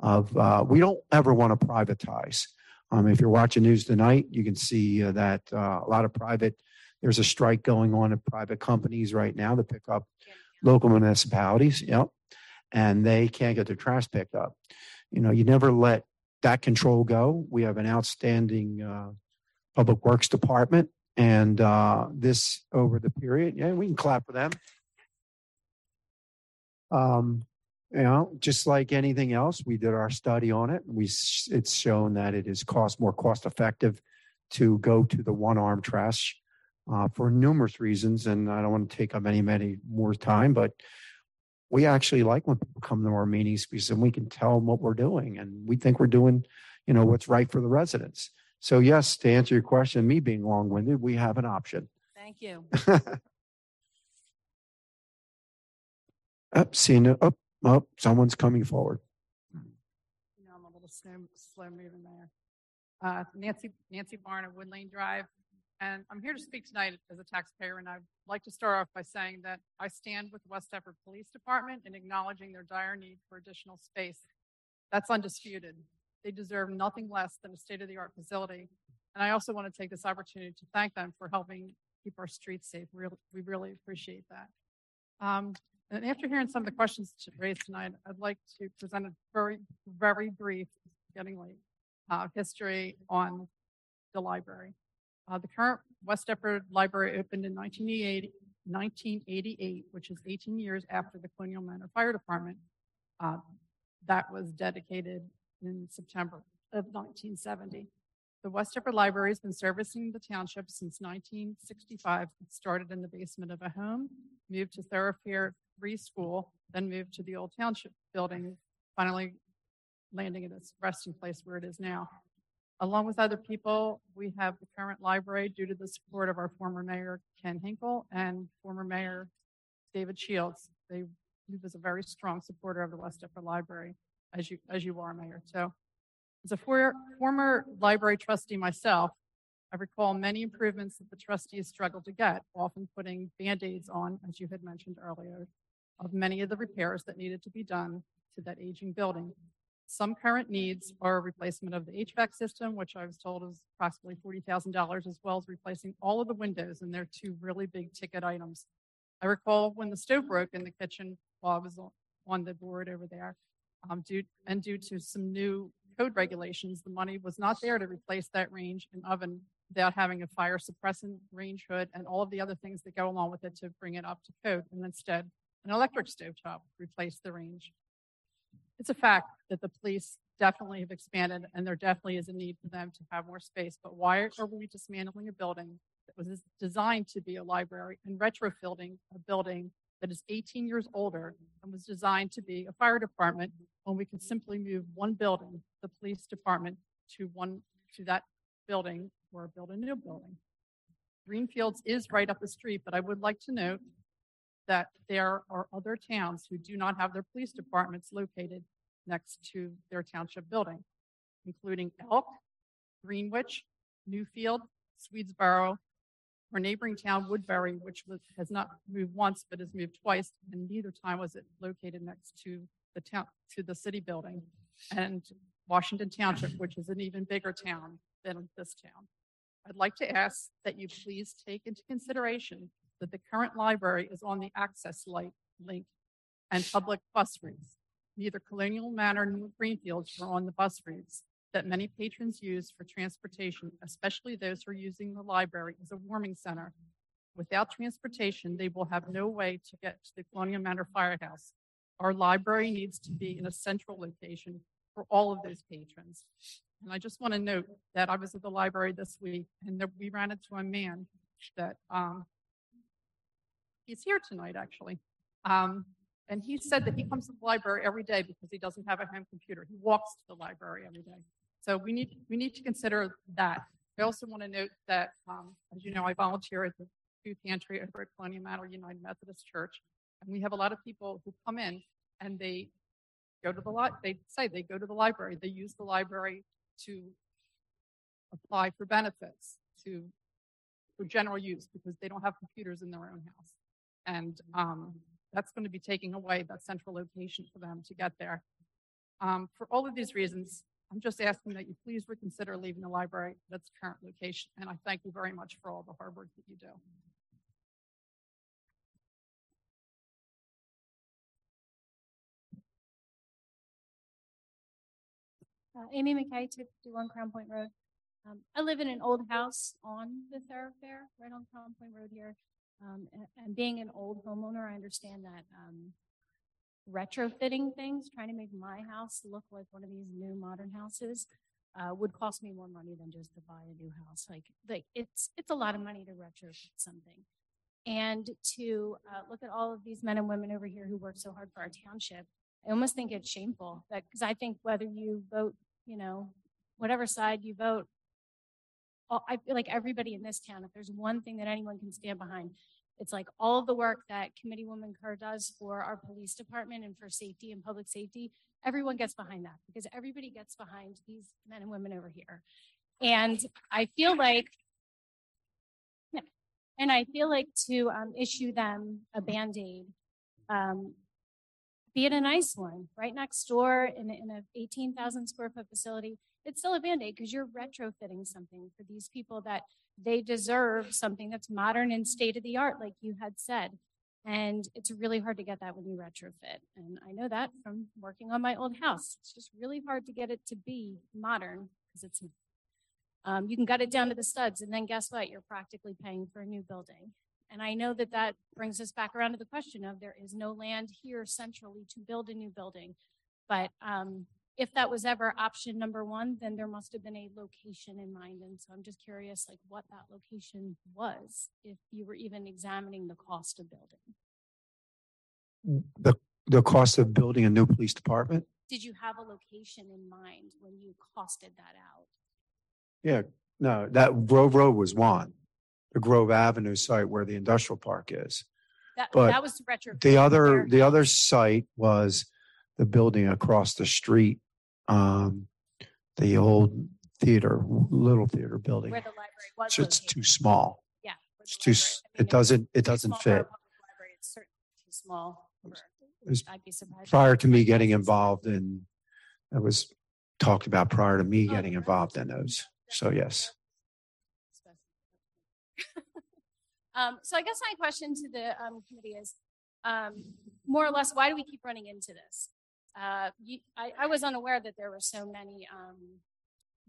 of, uh, we don't ever want to privatize. Um, if you're watching news tonight, you can see uh, that, uh, a lot of private, there's a strike going on in private companies right now to pick up local municipalities, yep. And they can't get their trash picked up. You know, you never let that control go. We have an outstanding, uh, public works department and uh, this over the period, yeah, we can clap for them. Um, you know, just like anything else, we did our study on it. We it's shown that it is cost more cost effective to go to the one arm trash uh, for numerous reasons, and I don't want to take up any many more time, but we actually like when people come to our meetings because then we can tell them what we're doing, and we think we're doing, you know, what's right for the residents. So yes, to answer your question, me being long-winded, we have an option. Thank you. [LAUGHS] Up, seeing it, up, up, someone's coming forward. You know, I'm a little slow, slow moving there. Uh, Nancy, Nancy Barn of Wood Lane Drive. And I'm here to speak tonight as a taxpayer, and I'd like to start off by saying that I stand with West Deptford Police Department in acknowledging their dire need for additional space. That's undisputed. They deserve nothing less than a state-of-the-art facility. And I also want to take this opportunity to thank them for helping keep our streets safe. Real, we really appreciate that. Um, and after hearing some of the questions raised tonight, I'd like to present a very, very brief, getting late, uh, history on the library. Uh, the current West Deptford Library opened in 1988, 1988, which is 18 years after the Colonial Manor Fire Department. Uh, that was dedicated in September of 1970. The West Deptford Library has been servicing the township since 1965. It started in the basement of a home, moved to Thoroughfare Free School, then moved to the old township building, finally landing at its resting place where it is now. Along with other people, we have the current library due to the support of our former mayor, Ken Hinkle, and former mayor, David Shields. They, he was a very strong supporter of the West Deptford Library, as you, as you are, Mayor. So as a for, former library trustee myself, I recall many improvements that the trustees struggled to get, often putting Band-Aids on, as you had mentioned earlier, of many of the repairs that needed to be done to that aging building. Some current needs are replacement of the HVAC system, which I was told is approximately $40,000, as well as replacing all of the windows, and they're two really big ticket items. I recall when the stove broke in the kitchen while I was on- on the board over there, um, due, and due to some new code regulations, the money was not there to replace that range and oven without having a fire suppressant range hood and all of the other things that go along with it to bring it up to code. And instead, an electric stovetop replaced the range. It's a fact that the police definitely have expanded and there definitely is a need for them to have more space. But why are we dismantling a building that was designed to be a library and retrofitting a building that is 18 years older and was designed to be a fire department when we could simply move one building, the police department, to one to that building or build a new building. Greenfields is right up the street, but I would like to note that there are other towns who do not have their police departments located next to their township building, including Elk, Greenwich, Newfield, Swedesboro, our neighboring town, Woodbury, which was, has not moved once but has moved twice, and neither time was it located next to the town to the city building, and Washington Township, which is an even bigger town than this town. I'd like to ask that you please take into consideration that the current library is on the access light link and public bus routes. Neither Colonial Manor nor Greenfields are on the bus routes that many patrons use for transportation, especially those who are using the library as a warming center. Without transportation, they will have no way to get to the Colonial Manor Firehouse. Our library needs to be in a central location for all of those patrons. And I just want to note that I was at the library this week and that we ran into a man that um, he's here tonight actually. Um, and he said that he comes to the library every day because he doesn't have a home computer. He walks to the library every day. So we need we need to consider that. I also want to note that, um, as you know, I volunteer at the food pantry over at Colonial Manor United Methodist Church, and we have a lot of people who come in and they go to the li- they say they go to the library. They use the library to apply for benefits to for general use because they don't have computers in their own house, and um, that's going to be taking away that central location for them to get there. Um, for all of these reasons, I'm just asking that you please reconsider leaving the library at its current location, and I thank you very much for all the hard work that you do. Uh, Amy McKay, 251 Crown Point Road. Um, I live in an old house on the thoroughfare, right on Crown Point Road here. Um, and, and, being an old homeowner, I understand that um, retrofitting things, trying to make my house look like one of these new modern houses, uh, would cost me more money than just to buy a new house. Like, like it's it's a lot of money to retrofit something, and to uh, look at all of these men and women over here who work so hard for our township. I almost think it's shameful that because I think whether you vote, you know, whatever side you vote, I feel like everybody in this town, if there's one thing that anyone can stand behind, it's like all the work that Committee Woman Kerr does for our police department and for safety and public safety. Everyone gets behind that because everybody gets behind these men and women over here. And I feel like, and I feel like to um, issue them a band aid, um, be it a nice one right next door in, in a 18,000 square foot facility, it's still a band aid because you're retrofitting something for these people that they deserve something that's modern and state of the art, like you had said. And it's really hard to get that when you retrofit. And I know that from working on my old house. It's just really hard to get it to be modern because it's, um, you can gut it down to the studs. And then guess what? You're practically paying for a new building. And I know that that brings us back around to the question of there is no land here centrally to build a new building. But um, if that was ever option number one, then there must have been a location in mind. And so I'm just curious, like what that location was, if you were even examining the cost of building. The, the cost of building a new police department? Did you have a location in mind when you costed that out? Yeah, no, that Grove Road was one, the Grove Avenue site where the industrial park is. That, But that was retro. The other, the other site was the building across the street um, the old theater, little theater building. Where the library was. So it's located. too small. Yeah. where It's too, library- I mean, it doesn't, it too doesn't small for a fit. public library. It's certainly too small. for- It was I'd be surprised. Prior to me getting involved in, it was talked about prior to me Oh, getting involved in those. So yes. [LAUGHS] Um, so I guess my question to the um, committee is, um, more or less, why do we keep running into this? Uh, you, I, I was unaware that there were so many um,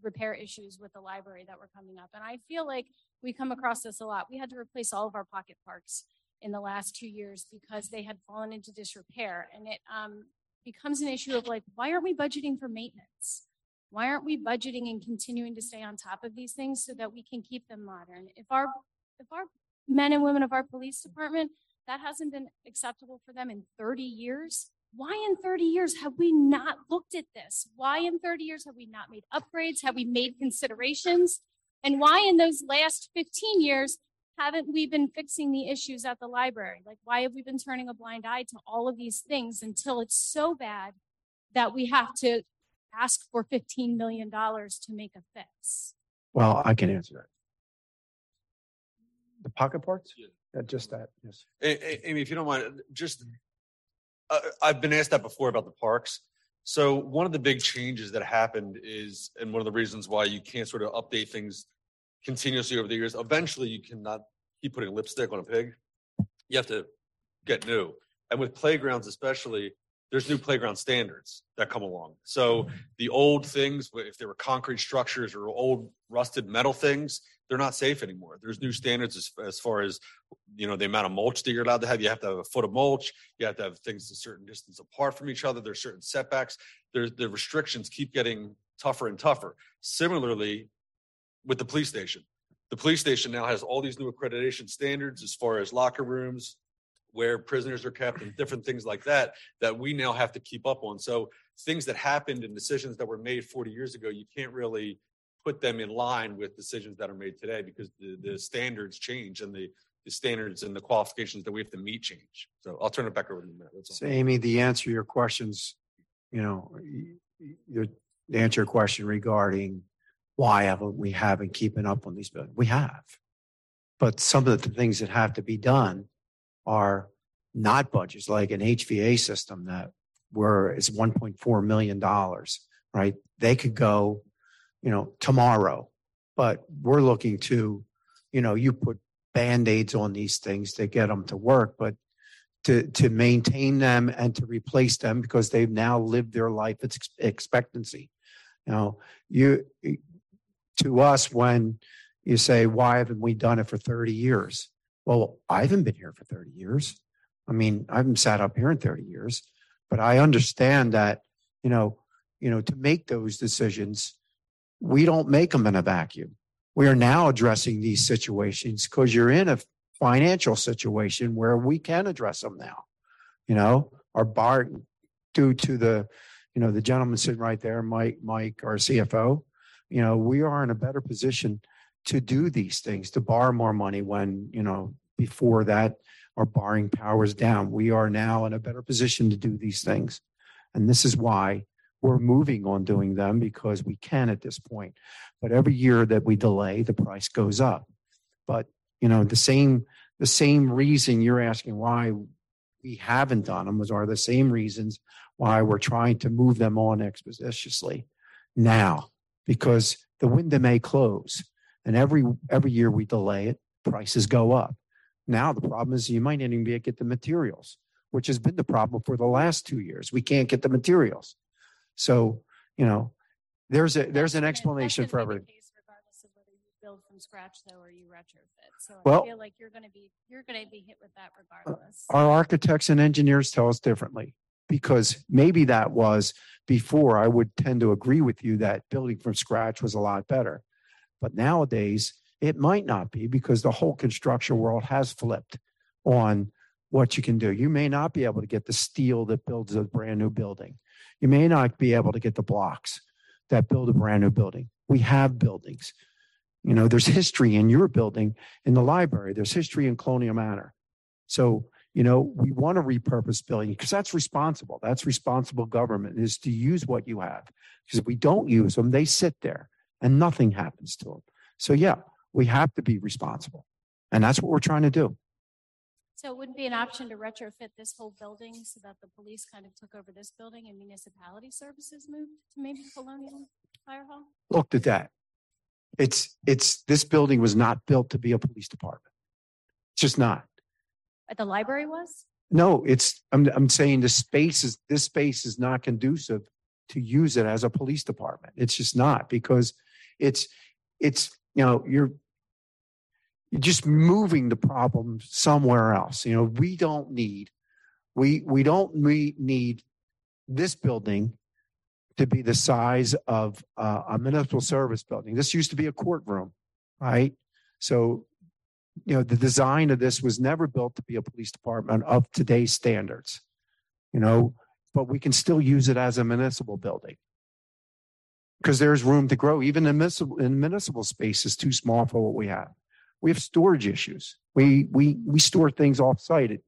repair issues with the library that were coming up. And I feel like we come across this a lot. We had to replace all of our pocket parks in the last two years because they had fallen into disrepair. And it um, becomes an issue of like, why aren't we budgeting for maintenance? Why aren't we budgeting and continuing to stay on top of these things so that we can keep them modern? If our if our men and women of our police department that hasn't been acceptable for them in 30 years, why in 30 years have we not looked at this? Why in 30 years have we not made upgrades? Have we made considerations? And why in those last 15 years haven't we been fixing the issues at the library? Like, why have we been turning a blind eye to all of these things until it's so bad that we have to ask for $15 million to make a fix? Well, I can answer that. The pocket parts? Yeah, just that, yes. A- A- Amy, if you don't mind, just, uh, I've been asked that before about the parks. So one of the big changes that happened is, and one of the reasons why you can't sort of update things continuously over the years, eventually you cannot keep putting lipstick on a pig. You have to get new. And with playgrounds especially, there's new playground standards that come along. So the old things, if they were concrete structures or old rusted metal things, they're not safe anymore. There's new standards as, as far as, you know, the amount of mulch that you're allowed to have. You have to have a foot of mulch. You have to have things a certain distance apart from each other. There's certain setbacks. There's the restrictions keep getting tougher and tougher. Similarly, with the police station, the police station now has all these new accreditation standards as far as locker rooms, where prisoners are kept and different things like that that we now have to keep up on. So things that happened and decisions that were made 40 years ago, you can't really put them in line with decisions that are made today because the, the mm-hmm. standards change and the, the standards and the qualifications that we have to meet change. So I'll turn it back over to Matt. So. Amy, the answer to your questions, you know, your, the answer your question regarding why haven't we haven't keeping up on these buildings? We have. But some of the things that have to be done are not budgets, like an HVA system that where it's one point four million dollars, right? They could go, you know, tomorrow, but we're looking to, you know, you put Band-Aids on these things to get them to work, but to, to maintain them and to replace them because they've now lived their life ex- expectancy. Now, you, to us, when you say, why haven't we done it for 30 years? Well, I haven't been here for 30 years. I mean, I haven't sat up here in 30 years, but I understand that, you know, you know, to make those decisions, we don't make them in a vacuum. We are now addressing these situations because you're in a financial situation where we can address them now. You know, our bar, due to the, you know, the gentleman sitting right there, Mike, Mike, our CFO, you know, we are in a better position to do these things, to borrow more money when, you know, before that, our borrowing power is down. We are now in a better position to do these things. And this is why we're moving on doing them because we can at this point. But every year that we delay, the price goes up. But, you know, the same, the same reason you're asking why we haven't done them was are the same reasons why we're trying to move them on expeditiously now because the window may close and every every year we delay it prices go up. Now the problem is you might not even be able to get the materials which has been the problem for the last two years. We can't get the materials. So you know there's a there's an explanation for everything case Regardless of whether you build from scratch though, or you retrofit. So Well- I feel like you're gonna be, you're gonna be hit with that regardless. our architects and engineers tell us differently because maybe that was before. I would tend to agree with you that building from scratch was a lot better but nowadays it might not be because the whole construction world has flipped on what you can do. You may not be able to get the steel that builds a brand new building. You may not be able to get the blocks that build a brand new building. We have buildings. You know there's history in your building in the library. There's history in colonial manor. So, you know, we want to repurpose building because that's responsible. That's responsible government is to use what you have. Because if we don't use them, they sit there and nothing happens to them. So, yeah, we have to be responsible. And that's what we're trying to do. So it wouldn't be an option to retrofit this whole building so that the police kind of took over this building and municipality services moved to maybe Colonial Fire Hall? Looked at that. It's, it's, this building was not built to be a police department. It's just not. Uh, The library was? No, it's, I'm, I'm saying the space is, this space is not conducive to use it as a police department. It's just not because It's, it's, you know, you're, you're just moving the problem somewhere else. You know, we don't need, we, we don't need this building to be the size of uh, a municipal service building. This used to be a courtroom, right? So, you know, the design of this was never built to be a police department of today's standards, you know, but we can still use it as a municipal building because there's room to grow. Even in municipal, in municipal space is too small for what we have. We have storage issues. We we we store things offsite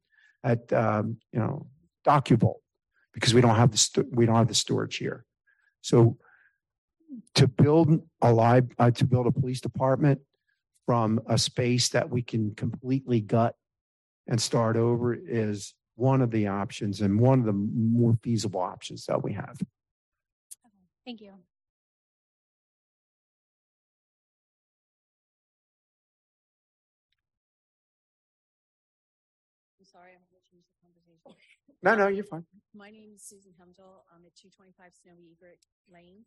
at, at um, you know DocuVault because we don't have the sto- we don't have the storage here. So to build a live uh, to build a police department from a space that we can completely gut and start over is one of the options and one of the more feasible options that we have. Thank you. No, no, you're fine. My name is Susan Hemdall. I'm at 225 Snowy Egret Lane,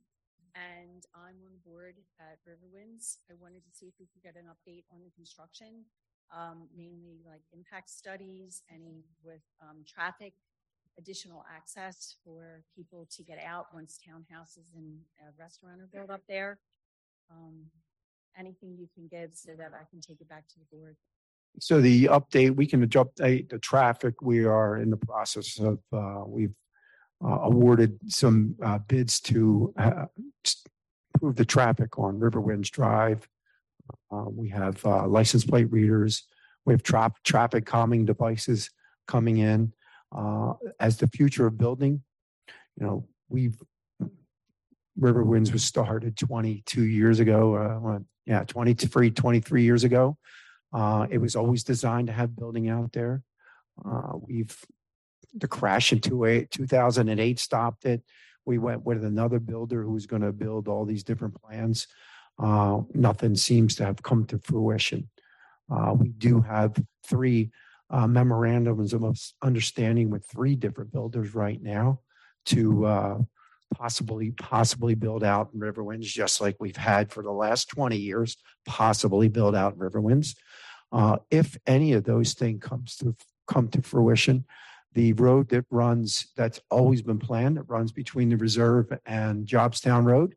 and I'm on the board at Riverwinds. I wanted to see if we could get an update on the construction, um, mainly like impact studies, any with um, traffic, additional access for people to get out once townhouses and a restaurant are built up there. Um, anything you can give so that I can take it back to the board. So the update, we can update the traffic. We are in the process of, uh, we've uh, awarded some uh, bids to uh, improve the traffic on Riverwinds Drive. Uh, We have uh, license plate readers. We have trap, traffic calming devices coming in. As the future of building, you know, we've, Riverwinds was started 22 years ago, yeah, 23, 23 years ago. Uh, it was always designed to have building out there. Uh, we've, the crash in 28 2008 stopped it. We went with another builder who was going to build all these different plans. Uh, nothing seems to have come to fruition. Uh, we do have three uh, memorandums of understanding with three different builders right now to possibly possibly build out in Riverwinds, just like we've had for the last 20 years, possibly build out in Riverwinds. Uh, if any of those things comes to come to fruition, the road that runs that's always been planned that runs between the reserve and Jobstown Road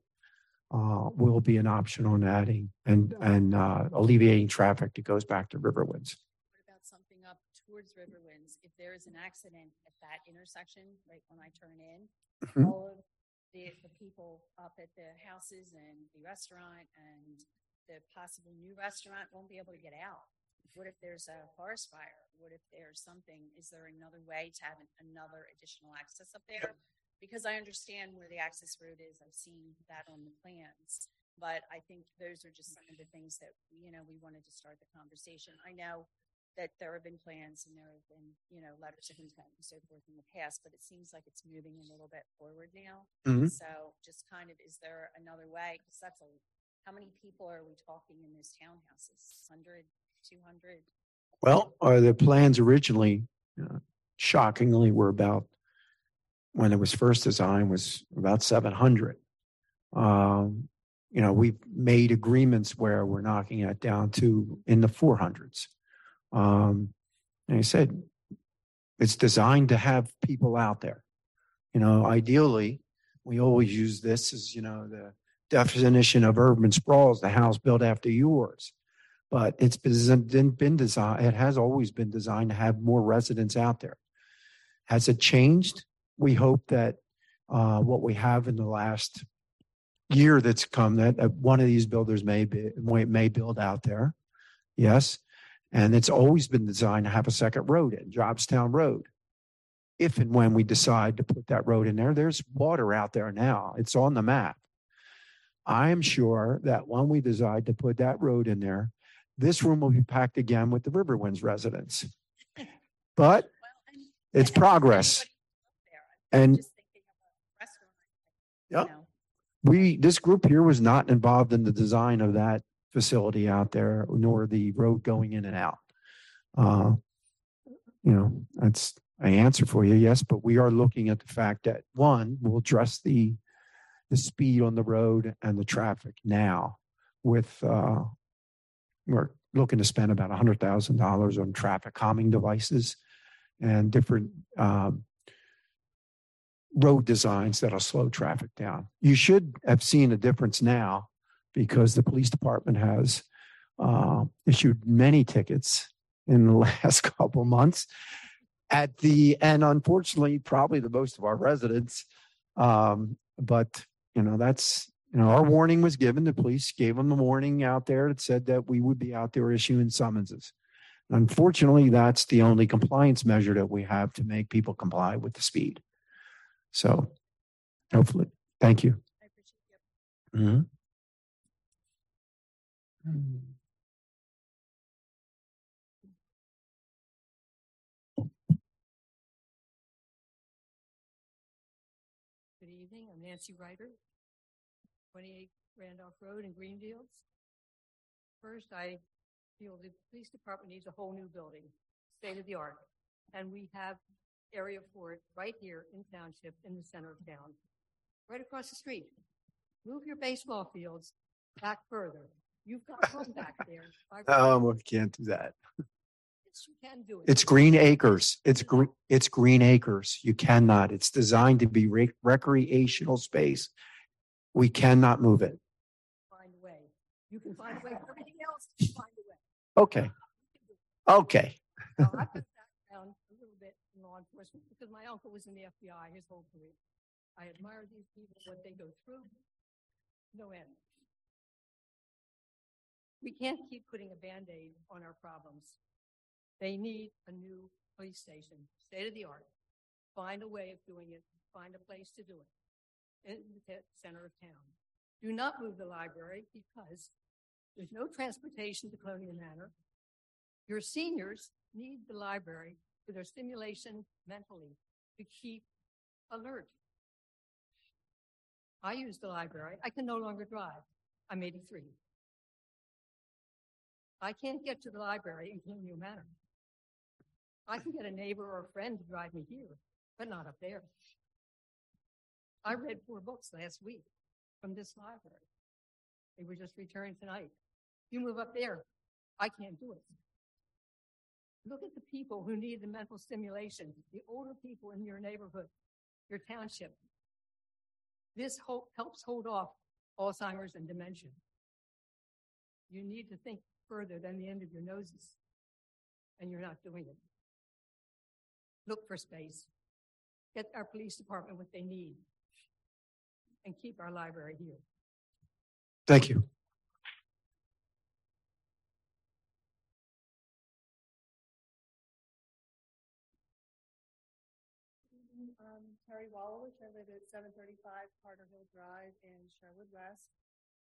uh, will be an option on adding and and uh, alleviating traffic that goes back to Riverwinds. What about something up towards Riverwinds? If there is an accident at that intersection, right when I turn in, Mhm. all of the, the people up at the houses and the restaurant and the possible new restaurant won't be able to get out. What if there's a forest fire? What if there's something? Is there another way to have an- another additional access up there? Because I understand where the access road is. I've seen that on the plans. But I think those are just some of the things that, you know, we wanted to start the conversation. I know that there have been plans and there have been, you know, letters of intent and so forth in the past, but it seems like it's moving a little bit forward now. Mhm. So just kind of, is there another way? Because that's a, how many people are we talking in those townhouses? 100, 200? Well, uh, the plans originally, uh, shockingly, were about when it was first designed was about 700. Um, you know, we've made agreements where we're knocking it down to in the 400s. Um, and I said, it's designed to have people out there. You know, ideally, we always use this as, you know, the definition of urban sprawl is the house built after yours but it's been, been designed, it has always been designed to have more residents out there. Has it changed? We hope that uh, what we have in the last year that's come, that uh, one of these builders may be, may, may build out there. Yes. And it's always been designed to have a second road in Jobstown Road. If and when we decide to put that road in there, there's water out there now. It's on the map. I am sure that when we decide to put that road in there, this room will be packed again with the Riverwinds residents. But it's [LAUGHS] progress. everybody up there. I'm And just thinking of a restaurant, you Yep. know. we, this group here was not involved in the design of that facility out there, nor the road going in and out. Uh, You know, that's an answer for you, yes, but we are looking at the fact that, one, we'll address the the speed on the road and the traffic now with, uh, we're looking to spend about hundred thousand dollars on traffic calming devices and different, um, road designs that'll slow traffic down. You should have seen a difference now because the police department has uh, issued many tickets in the [LAUGHS] last couple months. At the and unfortunately probably the most of our residents um but you know that's you know our warning was given. The police gave them the warning out there that said that we would be out there issuing summonses. Unfortunately that's the only compliance measure that we have to make people comply with the speed. So hopefully thank you. Mhm. Good evening, I'm Nancy Ryder, 28 Randolph Road in Greenfields. First, I feel the police department needs a whole new building, state of the art. And we have area for it right here in Township, in the center of town, right across the street. Move your baseball fields back further. You've got room back there. I- [LAUGHS] um we can't do that. Yes, you can do it. it's green acres. It's green it's green acres. You cannot. It's designed to be rec- recreational space. We cannot move it. Find a way. You can find a way for everything else, you [LAUGHS] find a way. okay. Okay. Now, [LAUGHS] I've got background a little bit in law enforcement because my uncle was in the FBI his whole career. I admire these people, what they go through, no end. We can't keep putting a Band-Aid on our problems. They need a new police station, state of the art. Find a way of doing it, find a place to do it in the te- center of town. Do not move the library because there's no transportation to Colonial Manor. Your seniors need the library for their stimulation mentally to keep alert. I use the library. I can no longer drive. I'm 83. I can't get to the library in Colonial Manor. I can get a neighbor or a friend to drive me here, but not up there. I read four books last week from this library. They were just returned tonight. You move up there, I can't do it. Look at the people who need the mental stimulation, the older people in your neighborhood, your township. This helps hold off Alzheimer's and dementia. You need to think further than the end of your noses, and you're not doing it. Look for space. Get our police department what they need, and keep our library here. thank you Um, Terry Wallowich. I live at seven thirty-five Carter Hill Drive in Sherwood West.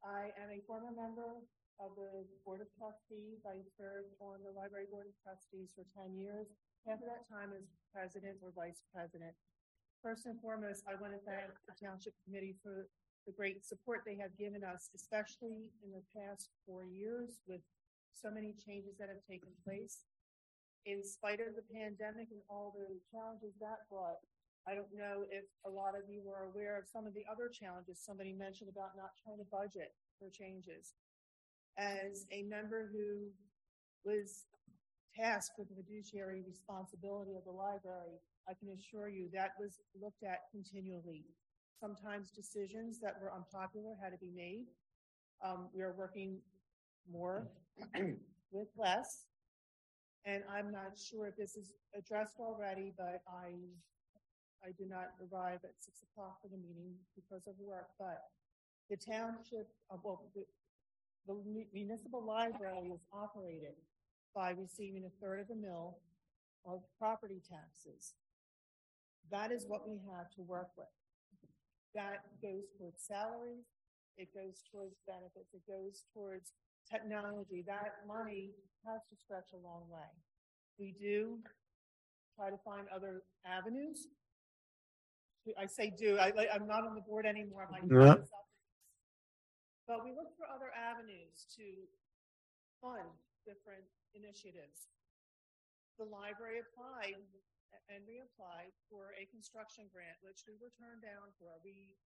I am a former member of the Board of Trustees. I served on the Library Board of Trustees for ten years. Half of that time as president or vice president. First and foremost, I want to thank the Township Committee for the great support they have given us, especially in the past four years with so many changes that have taken place in spite of the pandemic and all the challenges that brought, I don't know if a lot of you were aware of some of the other challenges somebody mentioned about not trying to budget for changes. As a member who was tasked with the fiduciary responsibility of the library, I can assure you that was looked at continually. Sometimes decisions that were unpopular had to be made. Um, we are working more [CLEARS THROAT] with less. And I'm not sure if this is addressed already, but I, I did not arrive at six o'clock for the meeting because of work, but the township, uh, well, the, the municipal library is operated by receiving a third of a mill of property taxes. That is what we have to work with. That goes towards salaries, it goes towards benefits, it goes towards technology. That money has to stretch a long way. We do try to find other avenues. I say do, I, I'm not on the board anymore. I'm like, Yeah. But we look for other avenues to fund different initiatives. The library applied and we applied for a construction grant, which we were turned down for. We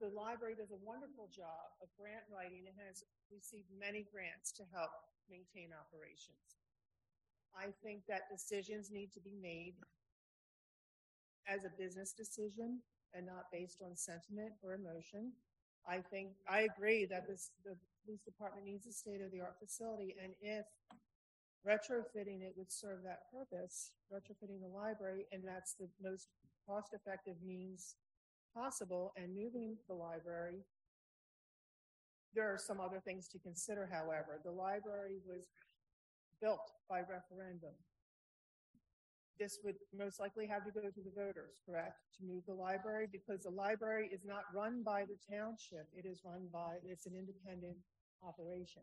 the library does a wonderful job of grant writing and has received many grants to help maintain operations. I think that decisions need to be made as a business decision and not based on sentiment or emotion. I think, I agree that this, the police department needs a state-of-the-art facility, and if retrofitting it would serve that purpose, retrofitting the library, and that's the most cost-effective means possible, and moving the library. There are some other things to consider, however. The library was built by referendum. This would most likely have to go to the voters, correct, to move the library? Because the library is not run by the township. It is run by, it's an independent operation.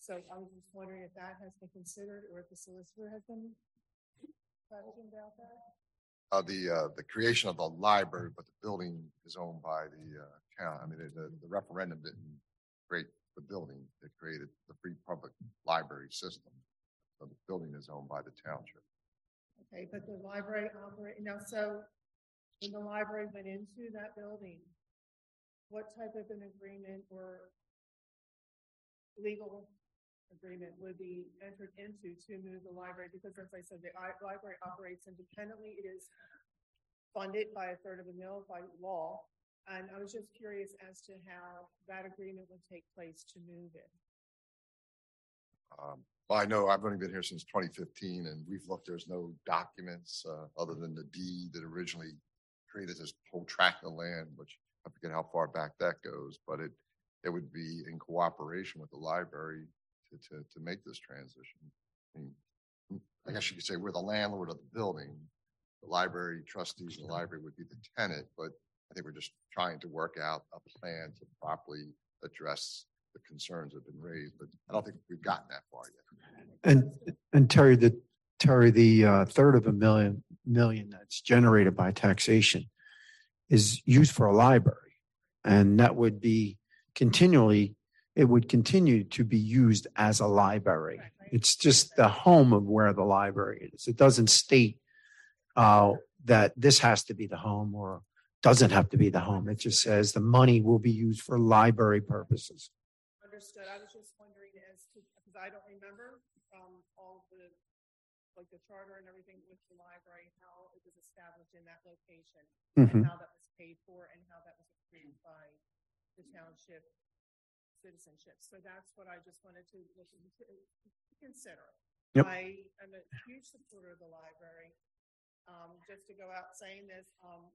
So I was just wondering if that has been considered or if the solicitor has been questioned about that? Uh, the, uh, the creation of the library, but the building is owned by the, uh, town. I mean, the- the, referendum didn't create the building. It created the free public library system. So the building is owned by the township. Okay, but the library operate, now, so when the library went into that building, what type of an agreement or legal agreement would be entered into to move the library? Because as I said, the library operates independently. It is funded by a third of a mill by law. And I was just curious as to how that agreement would take place to move it. Um, well, I know I've only been here since twenty fifteen and we've looked, there's no documents, uh, other than the deed that originally created this whole tract of land, which I forget how far back that goes, but it, it would be in cooperation with the library to, to, to make this transition. I mean, I guess you could say we're the landlord of the building. The library trustees and the library would be the tenant, but I think we're just trying to work out a plan to properly address the concerns have been raised, but I don't think we've gotten that far yet. And, and Terry, the, Terry, the uh, third of a million, million that's generated by taxation is used for a library. And that would be continually, it would continue to be used as a library. It's just the home of where the library is. It doesn't state uh, that this has to be the home or doesn't have to be the home. It just says the money will be used for library purposes. Understood. I was just wondering as to, because I don't remember, um, all the, like the charter and everything with the library, how it was established in that location. Mhm. And how that was paid for and how that was approved by the township citizenship. So that's what I just wanted to look into, to consider. Yep. I am a huge supporter of the library. Um, just to go out saying this, um,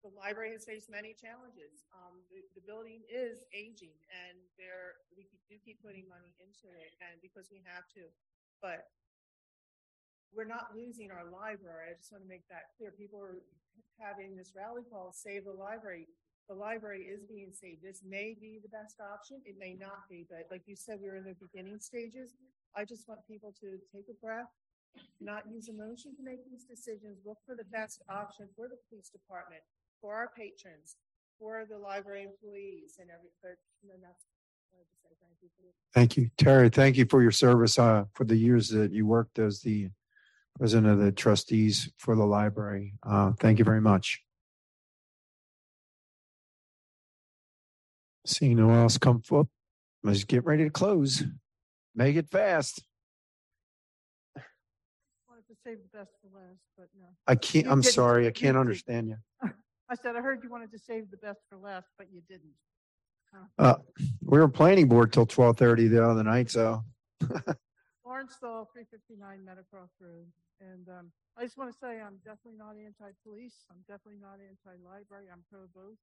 the library has faced many challenges. Um, the, the building is aging and there, we do keep putting money into it and because we have to. But we're not losing our library. I just want to make that clear. People are having this rally call, save the library. The library is being saved. This may be the best option. It may not be, but like you said, we are in the beginning stages. I just want people to take a breath, not use emotion to make these decisions, look for the best option for the police department, for our patrons, for the library employees and every, but, that's, I to say thank you for Thank you, Terry. Thank you for your service uh, for the years that you worked as the president of the trustees for the library. Uh, Thank you very much. Seeing no one else come up, let's get ready to close. Make it fast. Wanted to save the best for last, but no. I can't, I'm sorry, I can't understand you. [LAUGHS] I said, I heard you wanted to save the best for last, but you didn't. Uh, We were planning board till 12:30 the other night, so. [LAUGHS] Lauren Dahl, three fifty-nine Metacross Road. And um, I just want to say I'm definitely not anti-police. I'm definitely not anti-library. I'm pro both.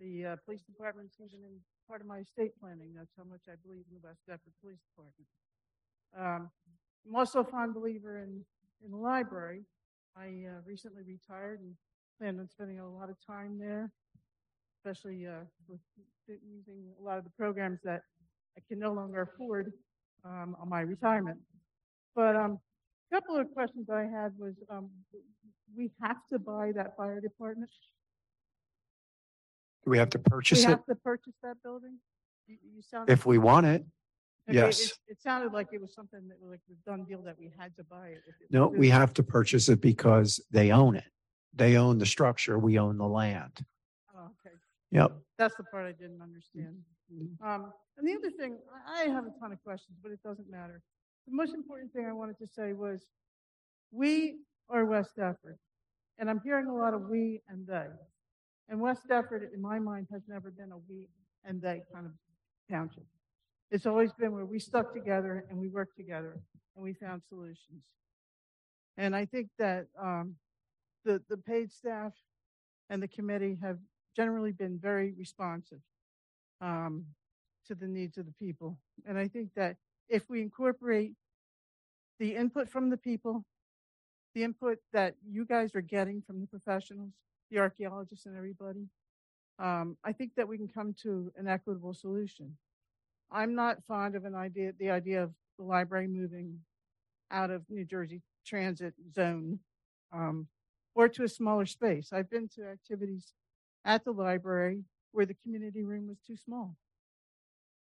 The uh, police department's even in part of my estate planning. That's how much I believe in the West Deptford Police Department. Um, I'm also a fond believer in, in the library. I uh, recently retired and plan on spending a lot of time there, especially uh, with using a lot of the programs that I can no longer afford um, on my retirement. But um, a couple of questions I had was, um, we have to buy that fire department? Do we have to We purchase it have to purchase that building? You, you sounded. if we want it? Okay, yes. It, it sounded like it was something that was like a done deal that we had to buy it. if it No, we have to purchase it because they own it. They own the structure, we own the land. Oh, Okay, Yep. that's the part I didn't understand. Um, and the other thing, I, have a ton of questions, but it doesn't matter. The most important thing I wanted to say was, we are West Deptford, and I'm hearing a lot of we and they. And West Deptford, in my mind, has never been a we and they kind of township. It's always been where we stuck together and we worked together and we found solutions. And I think that um, the the paid staff and the committee have generally been very responsive um, to the needs of the people. And I think that if we incorporate the input from the people, the input that you guys are getting from the professionals, the archaeologists and everybody, um, I think that we can come to an equitable solution. I'm not fond of an idea, the idea of the library moving out of New Jersey transit zone um, or to a smaller space. I've been to activities at the library where the community room was too small.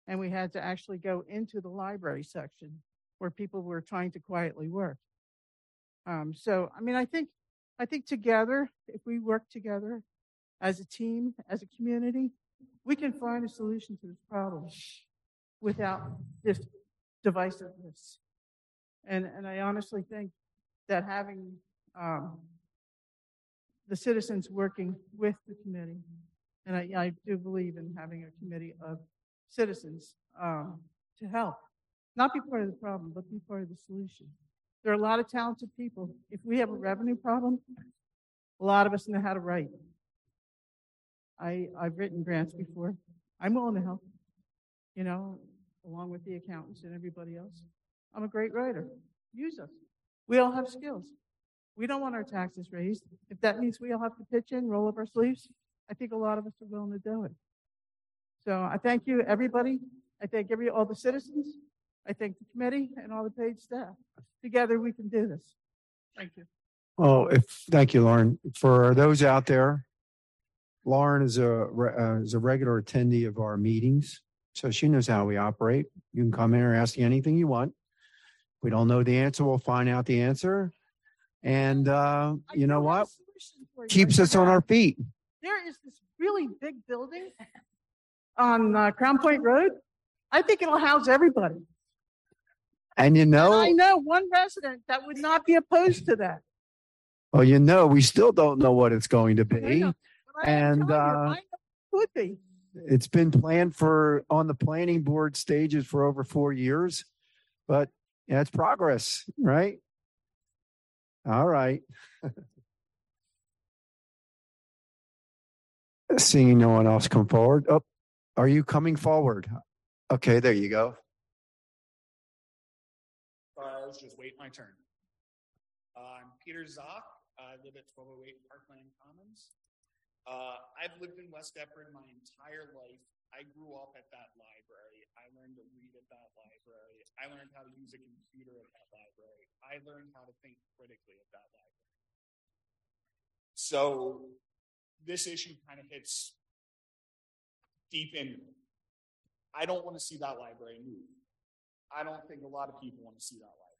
And we had to actually go into the library section where people were trying to quietly work. Um, so, I mean, I think, I think together, if we work together as a team, as a community, we can find a solution to this problem without this divisiveness. And, and I honestly think that having um, the citizens working with the committee, and I, I do believe in having a committee of citizens um, to help, not be part of the problem, but be part of the solution. There are a lot of talented people. If we have a revenue problem, a lot of us know how to write. I, I've written grants before. I'm willing to help, you know, along with the accountants and everybody else. I'm a great writer. Use us. We all have skills. We don't want our taxes raised. If that means we all have to pitch in, roll up our sleeves, I think a lot of us are willing to do it. So I thank you, everybody. I thank every all the citizens. I thank the committee and all the paid staff. Together we can do this. Thank you. Well, if, thank you, Lauren. For those out there, Lauren is a, uh, is a regular attendee of our meetings, so she knows how we operate. You can come in or ask anything you want. We don't know the answer, we'll find out the answer. And, uh, you know do have a what? you. Keeps us on our feet. There is this really big building on uh, Crown Point Road. I think it'll house everybody. And you And I know, know one resident that would not be opposed to that. well, you know, we still don't know what it's going to be. know, I am And, telling you, uh, know it Could be. It's been planned for, on the planning board stages for over four years. But yeah, it's progress, right? All right. Seeing no one else come forward. Oh, are you coming forward? Okay, there you go. Just wait my turn. Uh, I'm Peter Zock. I live at 1208 Parkland Commons. Uh, I've lived in West Deptford my entire life. I grew up at that library. I learned to read at that library. I learned how to use a computer at that library. I learned how to think critically at that library. So this issue kind of hits deep in me. I don't want to see that library move. I don't think a lot of people want to see that library.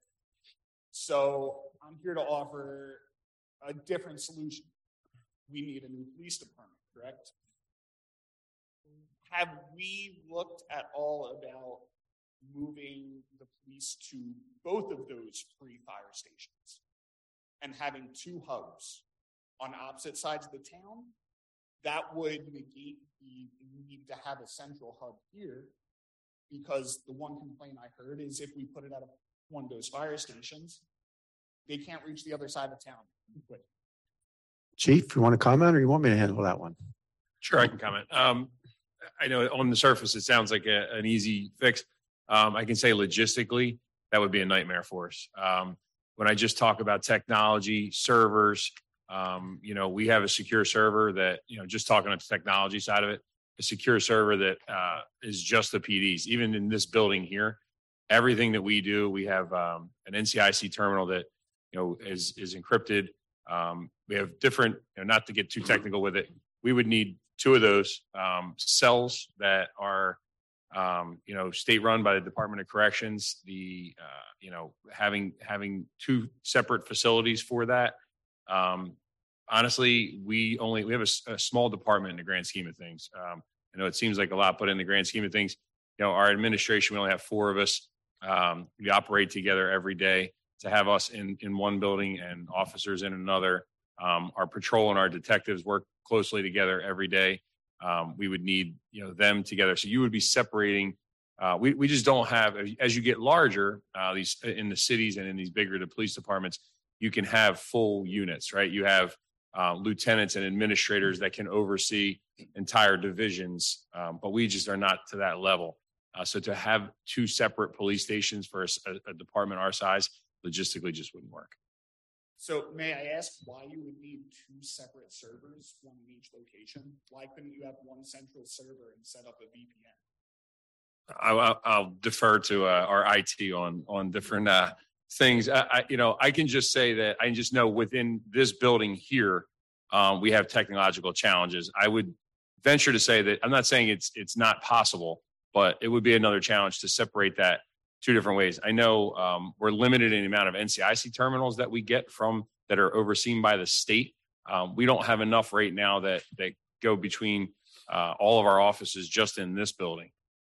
So I'm here to offer a different solution. We need a new police department, correct? Have we looked at all about moving the police to both of those three fire stations and having two hubs on opposite sides of the town? That would negate the need to have a central hub here because the one complaint I heard is if we put it at a, one of those fire stations, they can't reach the other side of town. Chief, you want to comment or you want me to handle that one? Sure, I can comment. Um, I know on the surface, it sounds like a, an easy fix. Um, I can say logistically, that would be a nightmare for us. Um, when I just talk about technology, servers, um, you know, we have a secure server that, you know, just talking on the technology side of it, a secure server that uh, is just the PDs. Even in this building here, everything that we do, we have um, an NCIC terminal that, you know, is is encrypted. Um, we have different, you know, not to get too technical with it, we would need two of those um, cells that are, um, you know, state run by the Department of Corrections. The, uh, you know, having having two separate facilities for that. Um, honestly, we only, we have a small department in the grand scheme of things. Um, I know it seems like a lot, but in the grand scheme of things, you know, our administration, we only have four of us. Um, we operate together every day to have us in, in one building and officers in another. Um, our patrol and our detectives work closely together every day. Um, we would need, you know, them together. So you would be separating. Uh, we, we just don't have, as you get larger, uh, these in the cities and in these bigger the police departments, you can have full units, right? You have uh, lieutenants and administrators that can oversee entire divisions, um, but we just are not to that level. Uh, so to have two separate police stations for a department our size logistically just wouldn't work. So may I ask why you would need two separate servers, one in each location? Why couldn't you have one central server and set up a VPN? I'll- I'll defer to uh, our IT on on different uh, things. I, I, you know, I can just say that I just know within this building here, um, we have technological challenges. I would venture to say that I'm not saying it's it's not possible, but it would be another challenge to separate that two different ways. I know um, we're limited in the amount of NCIC terminals that we get from that are overseen by the state. Um, we don't have enough right now that that go between uh, all of our offices just in this building.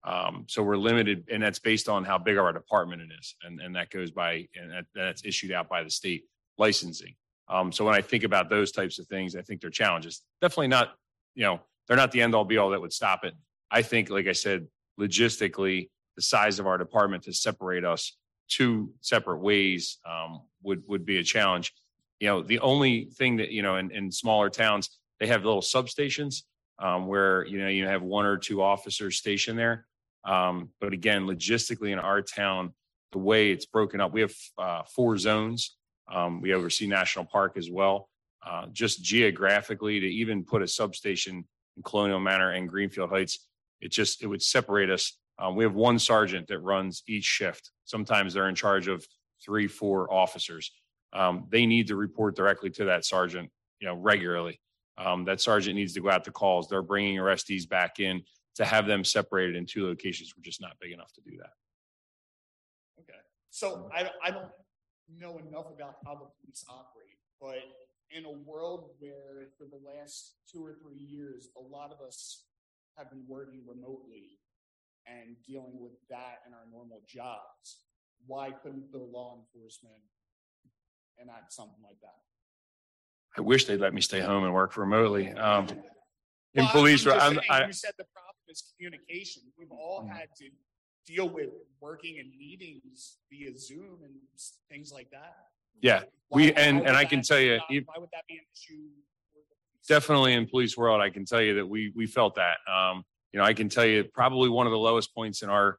Um, so we're limited, and that's based on how big our department it is, and and that goes by and that, that's issued out by the state licensing. Um, so when I think about those types of things, I think they're challenges. Definitely not, you know, they're not the end all be all that would stop it. I think, like I said, logistically, the size of our department to separate us two separate ways um, would would be a challenge. You know, the only thing that you know in, in smaller towns they have little substations um, where you know you have one or two officers stationed there. Um, but again, logistically in our town, the way it's broken up, we have uh, four zones. Um, we oversee National Park as well. Uh, just geographically, to even put a substation in Colonial Manor and Greenfield Heights, it just it would separate us. Um, we have one sergeant that runs each shift. Sometimes they're in charge of three, four officers. Um, they need to report directly to that sergeant, you know, regularly. Um, that sergeant needs to go out to calls. They're bringing arrestees back in to have them separated in two locations. We're just not big enough to do that. Okay. So I, I don't know enough about how the police operate, but in a world where for the last two or three years, a lot of us have been working remotely and dealing with that in our normal jobs, why couldn't the law enforcement enact something like that? I wish they'd let me stay home and work remotely. Um, in Well, police, I'm I'm, saying, I, you said the problem is communication. We've all had to deal with working in meetings via Zoom and things like that. yeah, Why- we, and, and I can tell you, not- Why would that be an issue? for the police? definitely in police world, I can tell you that we, we felt that. Um, you know, I can tell you probably one of the lowest points in our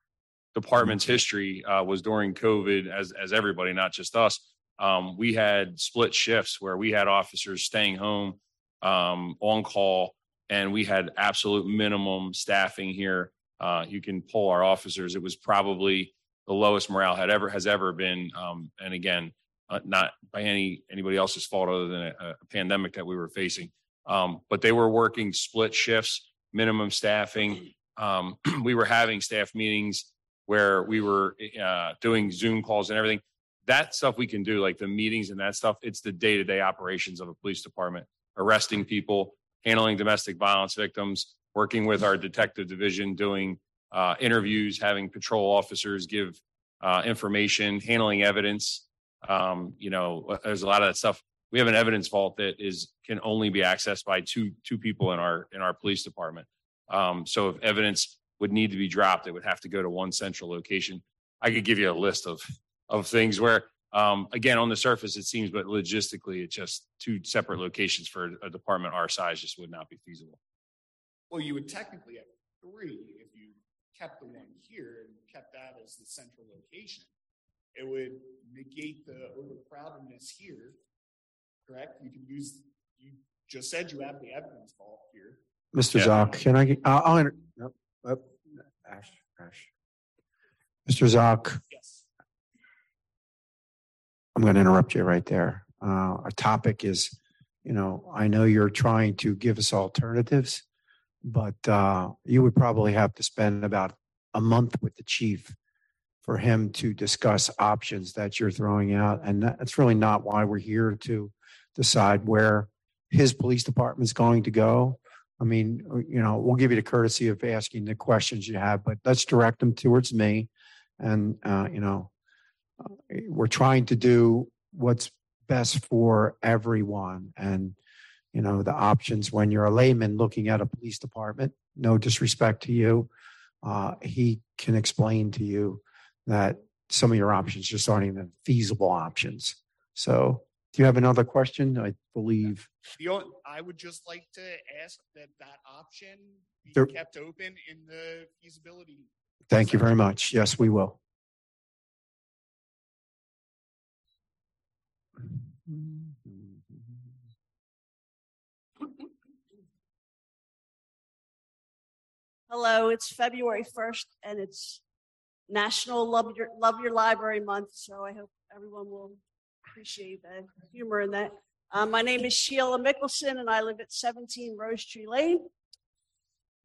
department's history uh, was during COVID, as as everybody, not just us. Um, we had split shifts where we had officers staying home um, on call, and we had absolute minimum staffing here. Uh, you can pull our officers; it was probably the lowest morale had ever has ever been. Um, and again, uh, not by any anybody else's fault other than a, a pandemic that we were facing. Um, but they were working split shifts, minimum staffing. Um, [CLEARS THROAT] we were having staff meetings where we were uh, doing Zoom calls and everything. That stuff we can do, like the meetings and that stuff. It's the day to day operations of a police department, arresting people, handling domestic violence victims, working with our detective division, doing uh, interviews, having patrol officers give uh, information, handling evidence. Um, you know, there's a lot of that stuff. We have an evidence vault that is can only be accessed by two two people in our in our police department. Um, so if evidence would need to be dropped, it would have to go to one central location. I could give you a list of of things where, um, again, on the surface it seems, but logistically, it's just two separate locations for a department our size just would not be feasible. Well, you would technically have three if you kept the one here and kept that as the central location. It would negate the overcrowdedness here, correct? You can use, you just said you have the evidence vault here. Mr. Yeah. Zoc, can I, get- I'll, I'll, enter- nope, nope, Ash, Ash. Mr. Zoc, Yes. I'm going to interrupt you right there. Uh, our topic is, you know, I know you're trying to give us alternatives, but uh, you would probably have to spend about a month with the chief for him to discuss options that you're throwing out. And that's really not why we're here to decide where his police department's going to go. I mean, you know, we'll give you the courtesy of asking the questions you have, but let's direct them towards me. And, uh, you know, uh, we're trying to do what's best for everyone. And, you know, the options when you're a layman looking at a police department, no disrespect to you, uh, he can explain to you that some of your options just aren't even feasible options. So, do you have another question? I believe. The, on- I would just like to ask that that option be There- kept open in the feasibility. Thank you very much. Yes, we will. Hello, it's February 1st and it's National Love Your, Love Your Library Month. So I hope everyone will appreciate the humor in that. Uh, my name is Sheila Mickelson and I live at 17 Rose Tree Lane.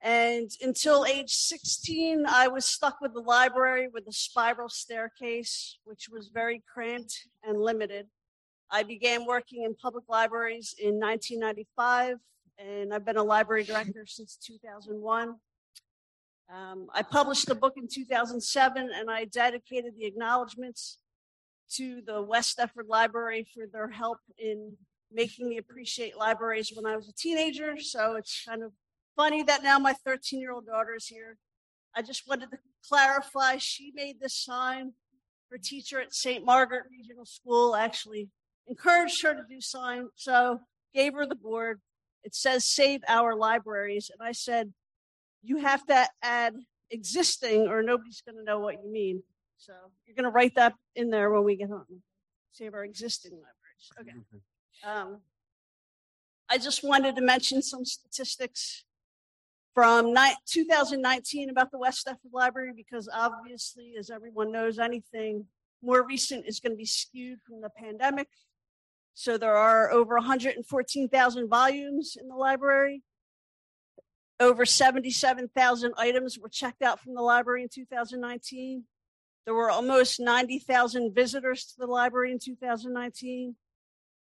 And until age 16, I was stuck with the library with a spiral staircase, which was very cramped and limited. I began working in public libraries in 1995, and I've been a library director since 2001. Um, I published a book in 2007, and I dedicated the acknowledgments to the West Deptford Library for their help in making me appreciate libraries when I was a teenager. So it's kind of funny that now my 13 year old daughter is here. I just wanted to clarify she made this sign. Her teacher at St. Margaret Regional School actually encouraged her to do sign, so gave her the board. It says save our libraries. And I said, you have to add existing or nobody's going to know what you mean. So you're going to write that in there when we get home. Save our existing libraries. Okay. Um, I just wanted to mention some statistics from ni- 2019 about the West Deptford Library because obviously, as everyone knows, anything more recent is going to be skewed from the pandemic. So there are over 114,000 volumes in the library. Over 77,000 items were checked out from the library in 2019. There were almost 90,000 visitors to the library in 2019.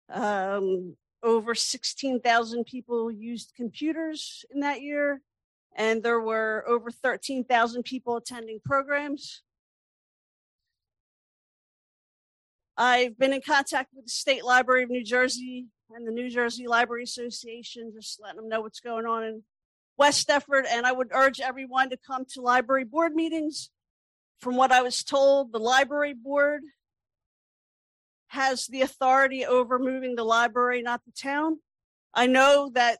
Um, over 16,000 people used computers in that year, and there were over 13,000 people attending programs. I've been in contact with the State Library of New Jersey and the New Jersey Library Association, just letting them know what's going on in West Deptford. And I would urge everyone to come to library board meetings. From what I was told, the library board has the authority over moving the library, not the town. I know that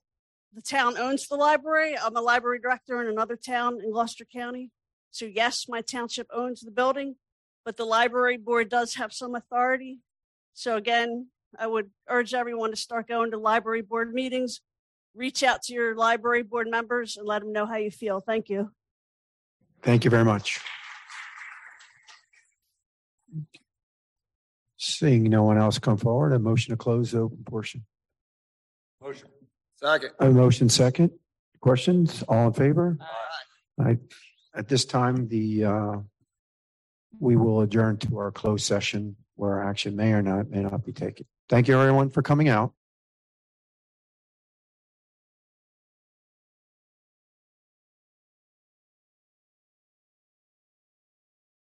the town owns the library. I'm a library director in another town in Gloucester County. So, yes, my township owns the building, but the library board does have some authority. So, again, I would urge everyone to start going to library board meetings. Reach out to your library board members and let them know how you feel. Thank you. Thank you very much. Seeing no one else come forward, a motion to close the open portion. Motion. Second. A motion second. Questions? All in favor? I, at this time, the, uh, we will adjourn to our closed session where action may or not, may not be taken. Thank you, everyone, for coming out.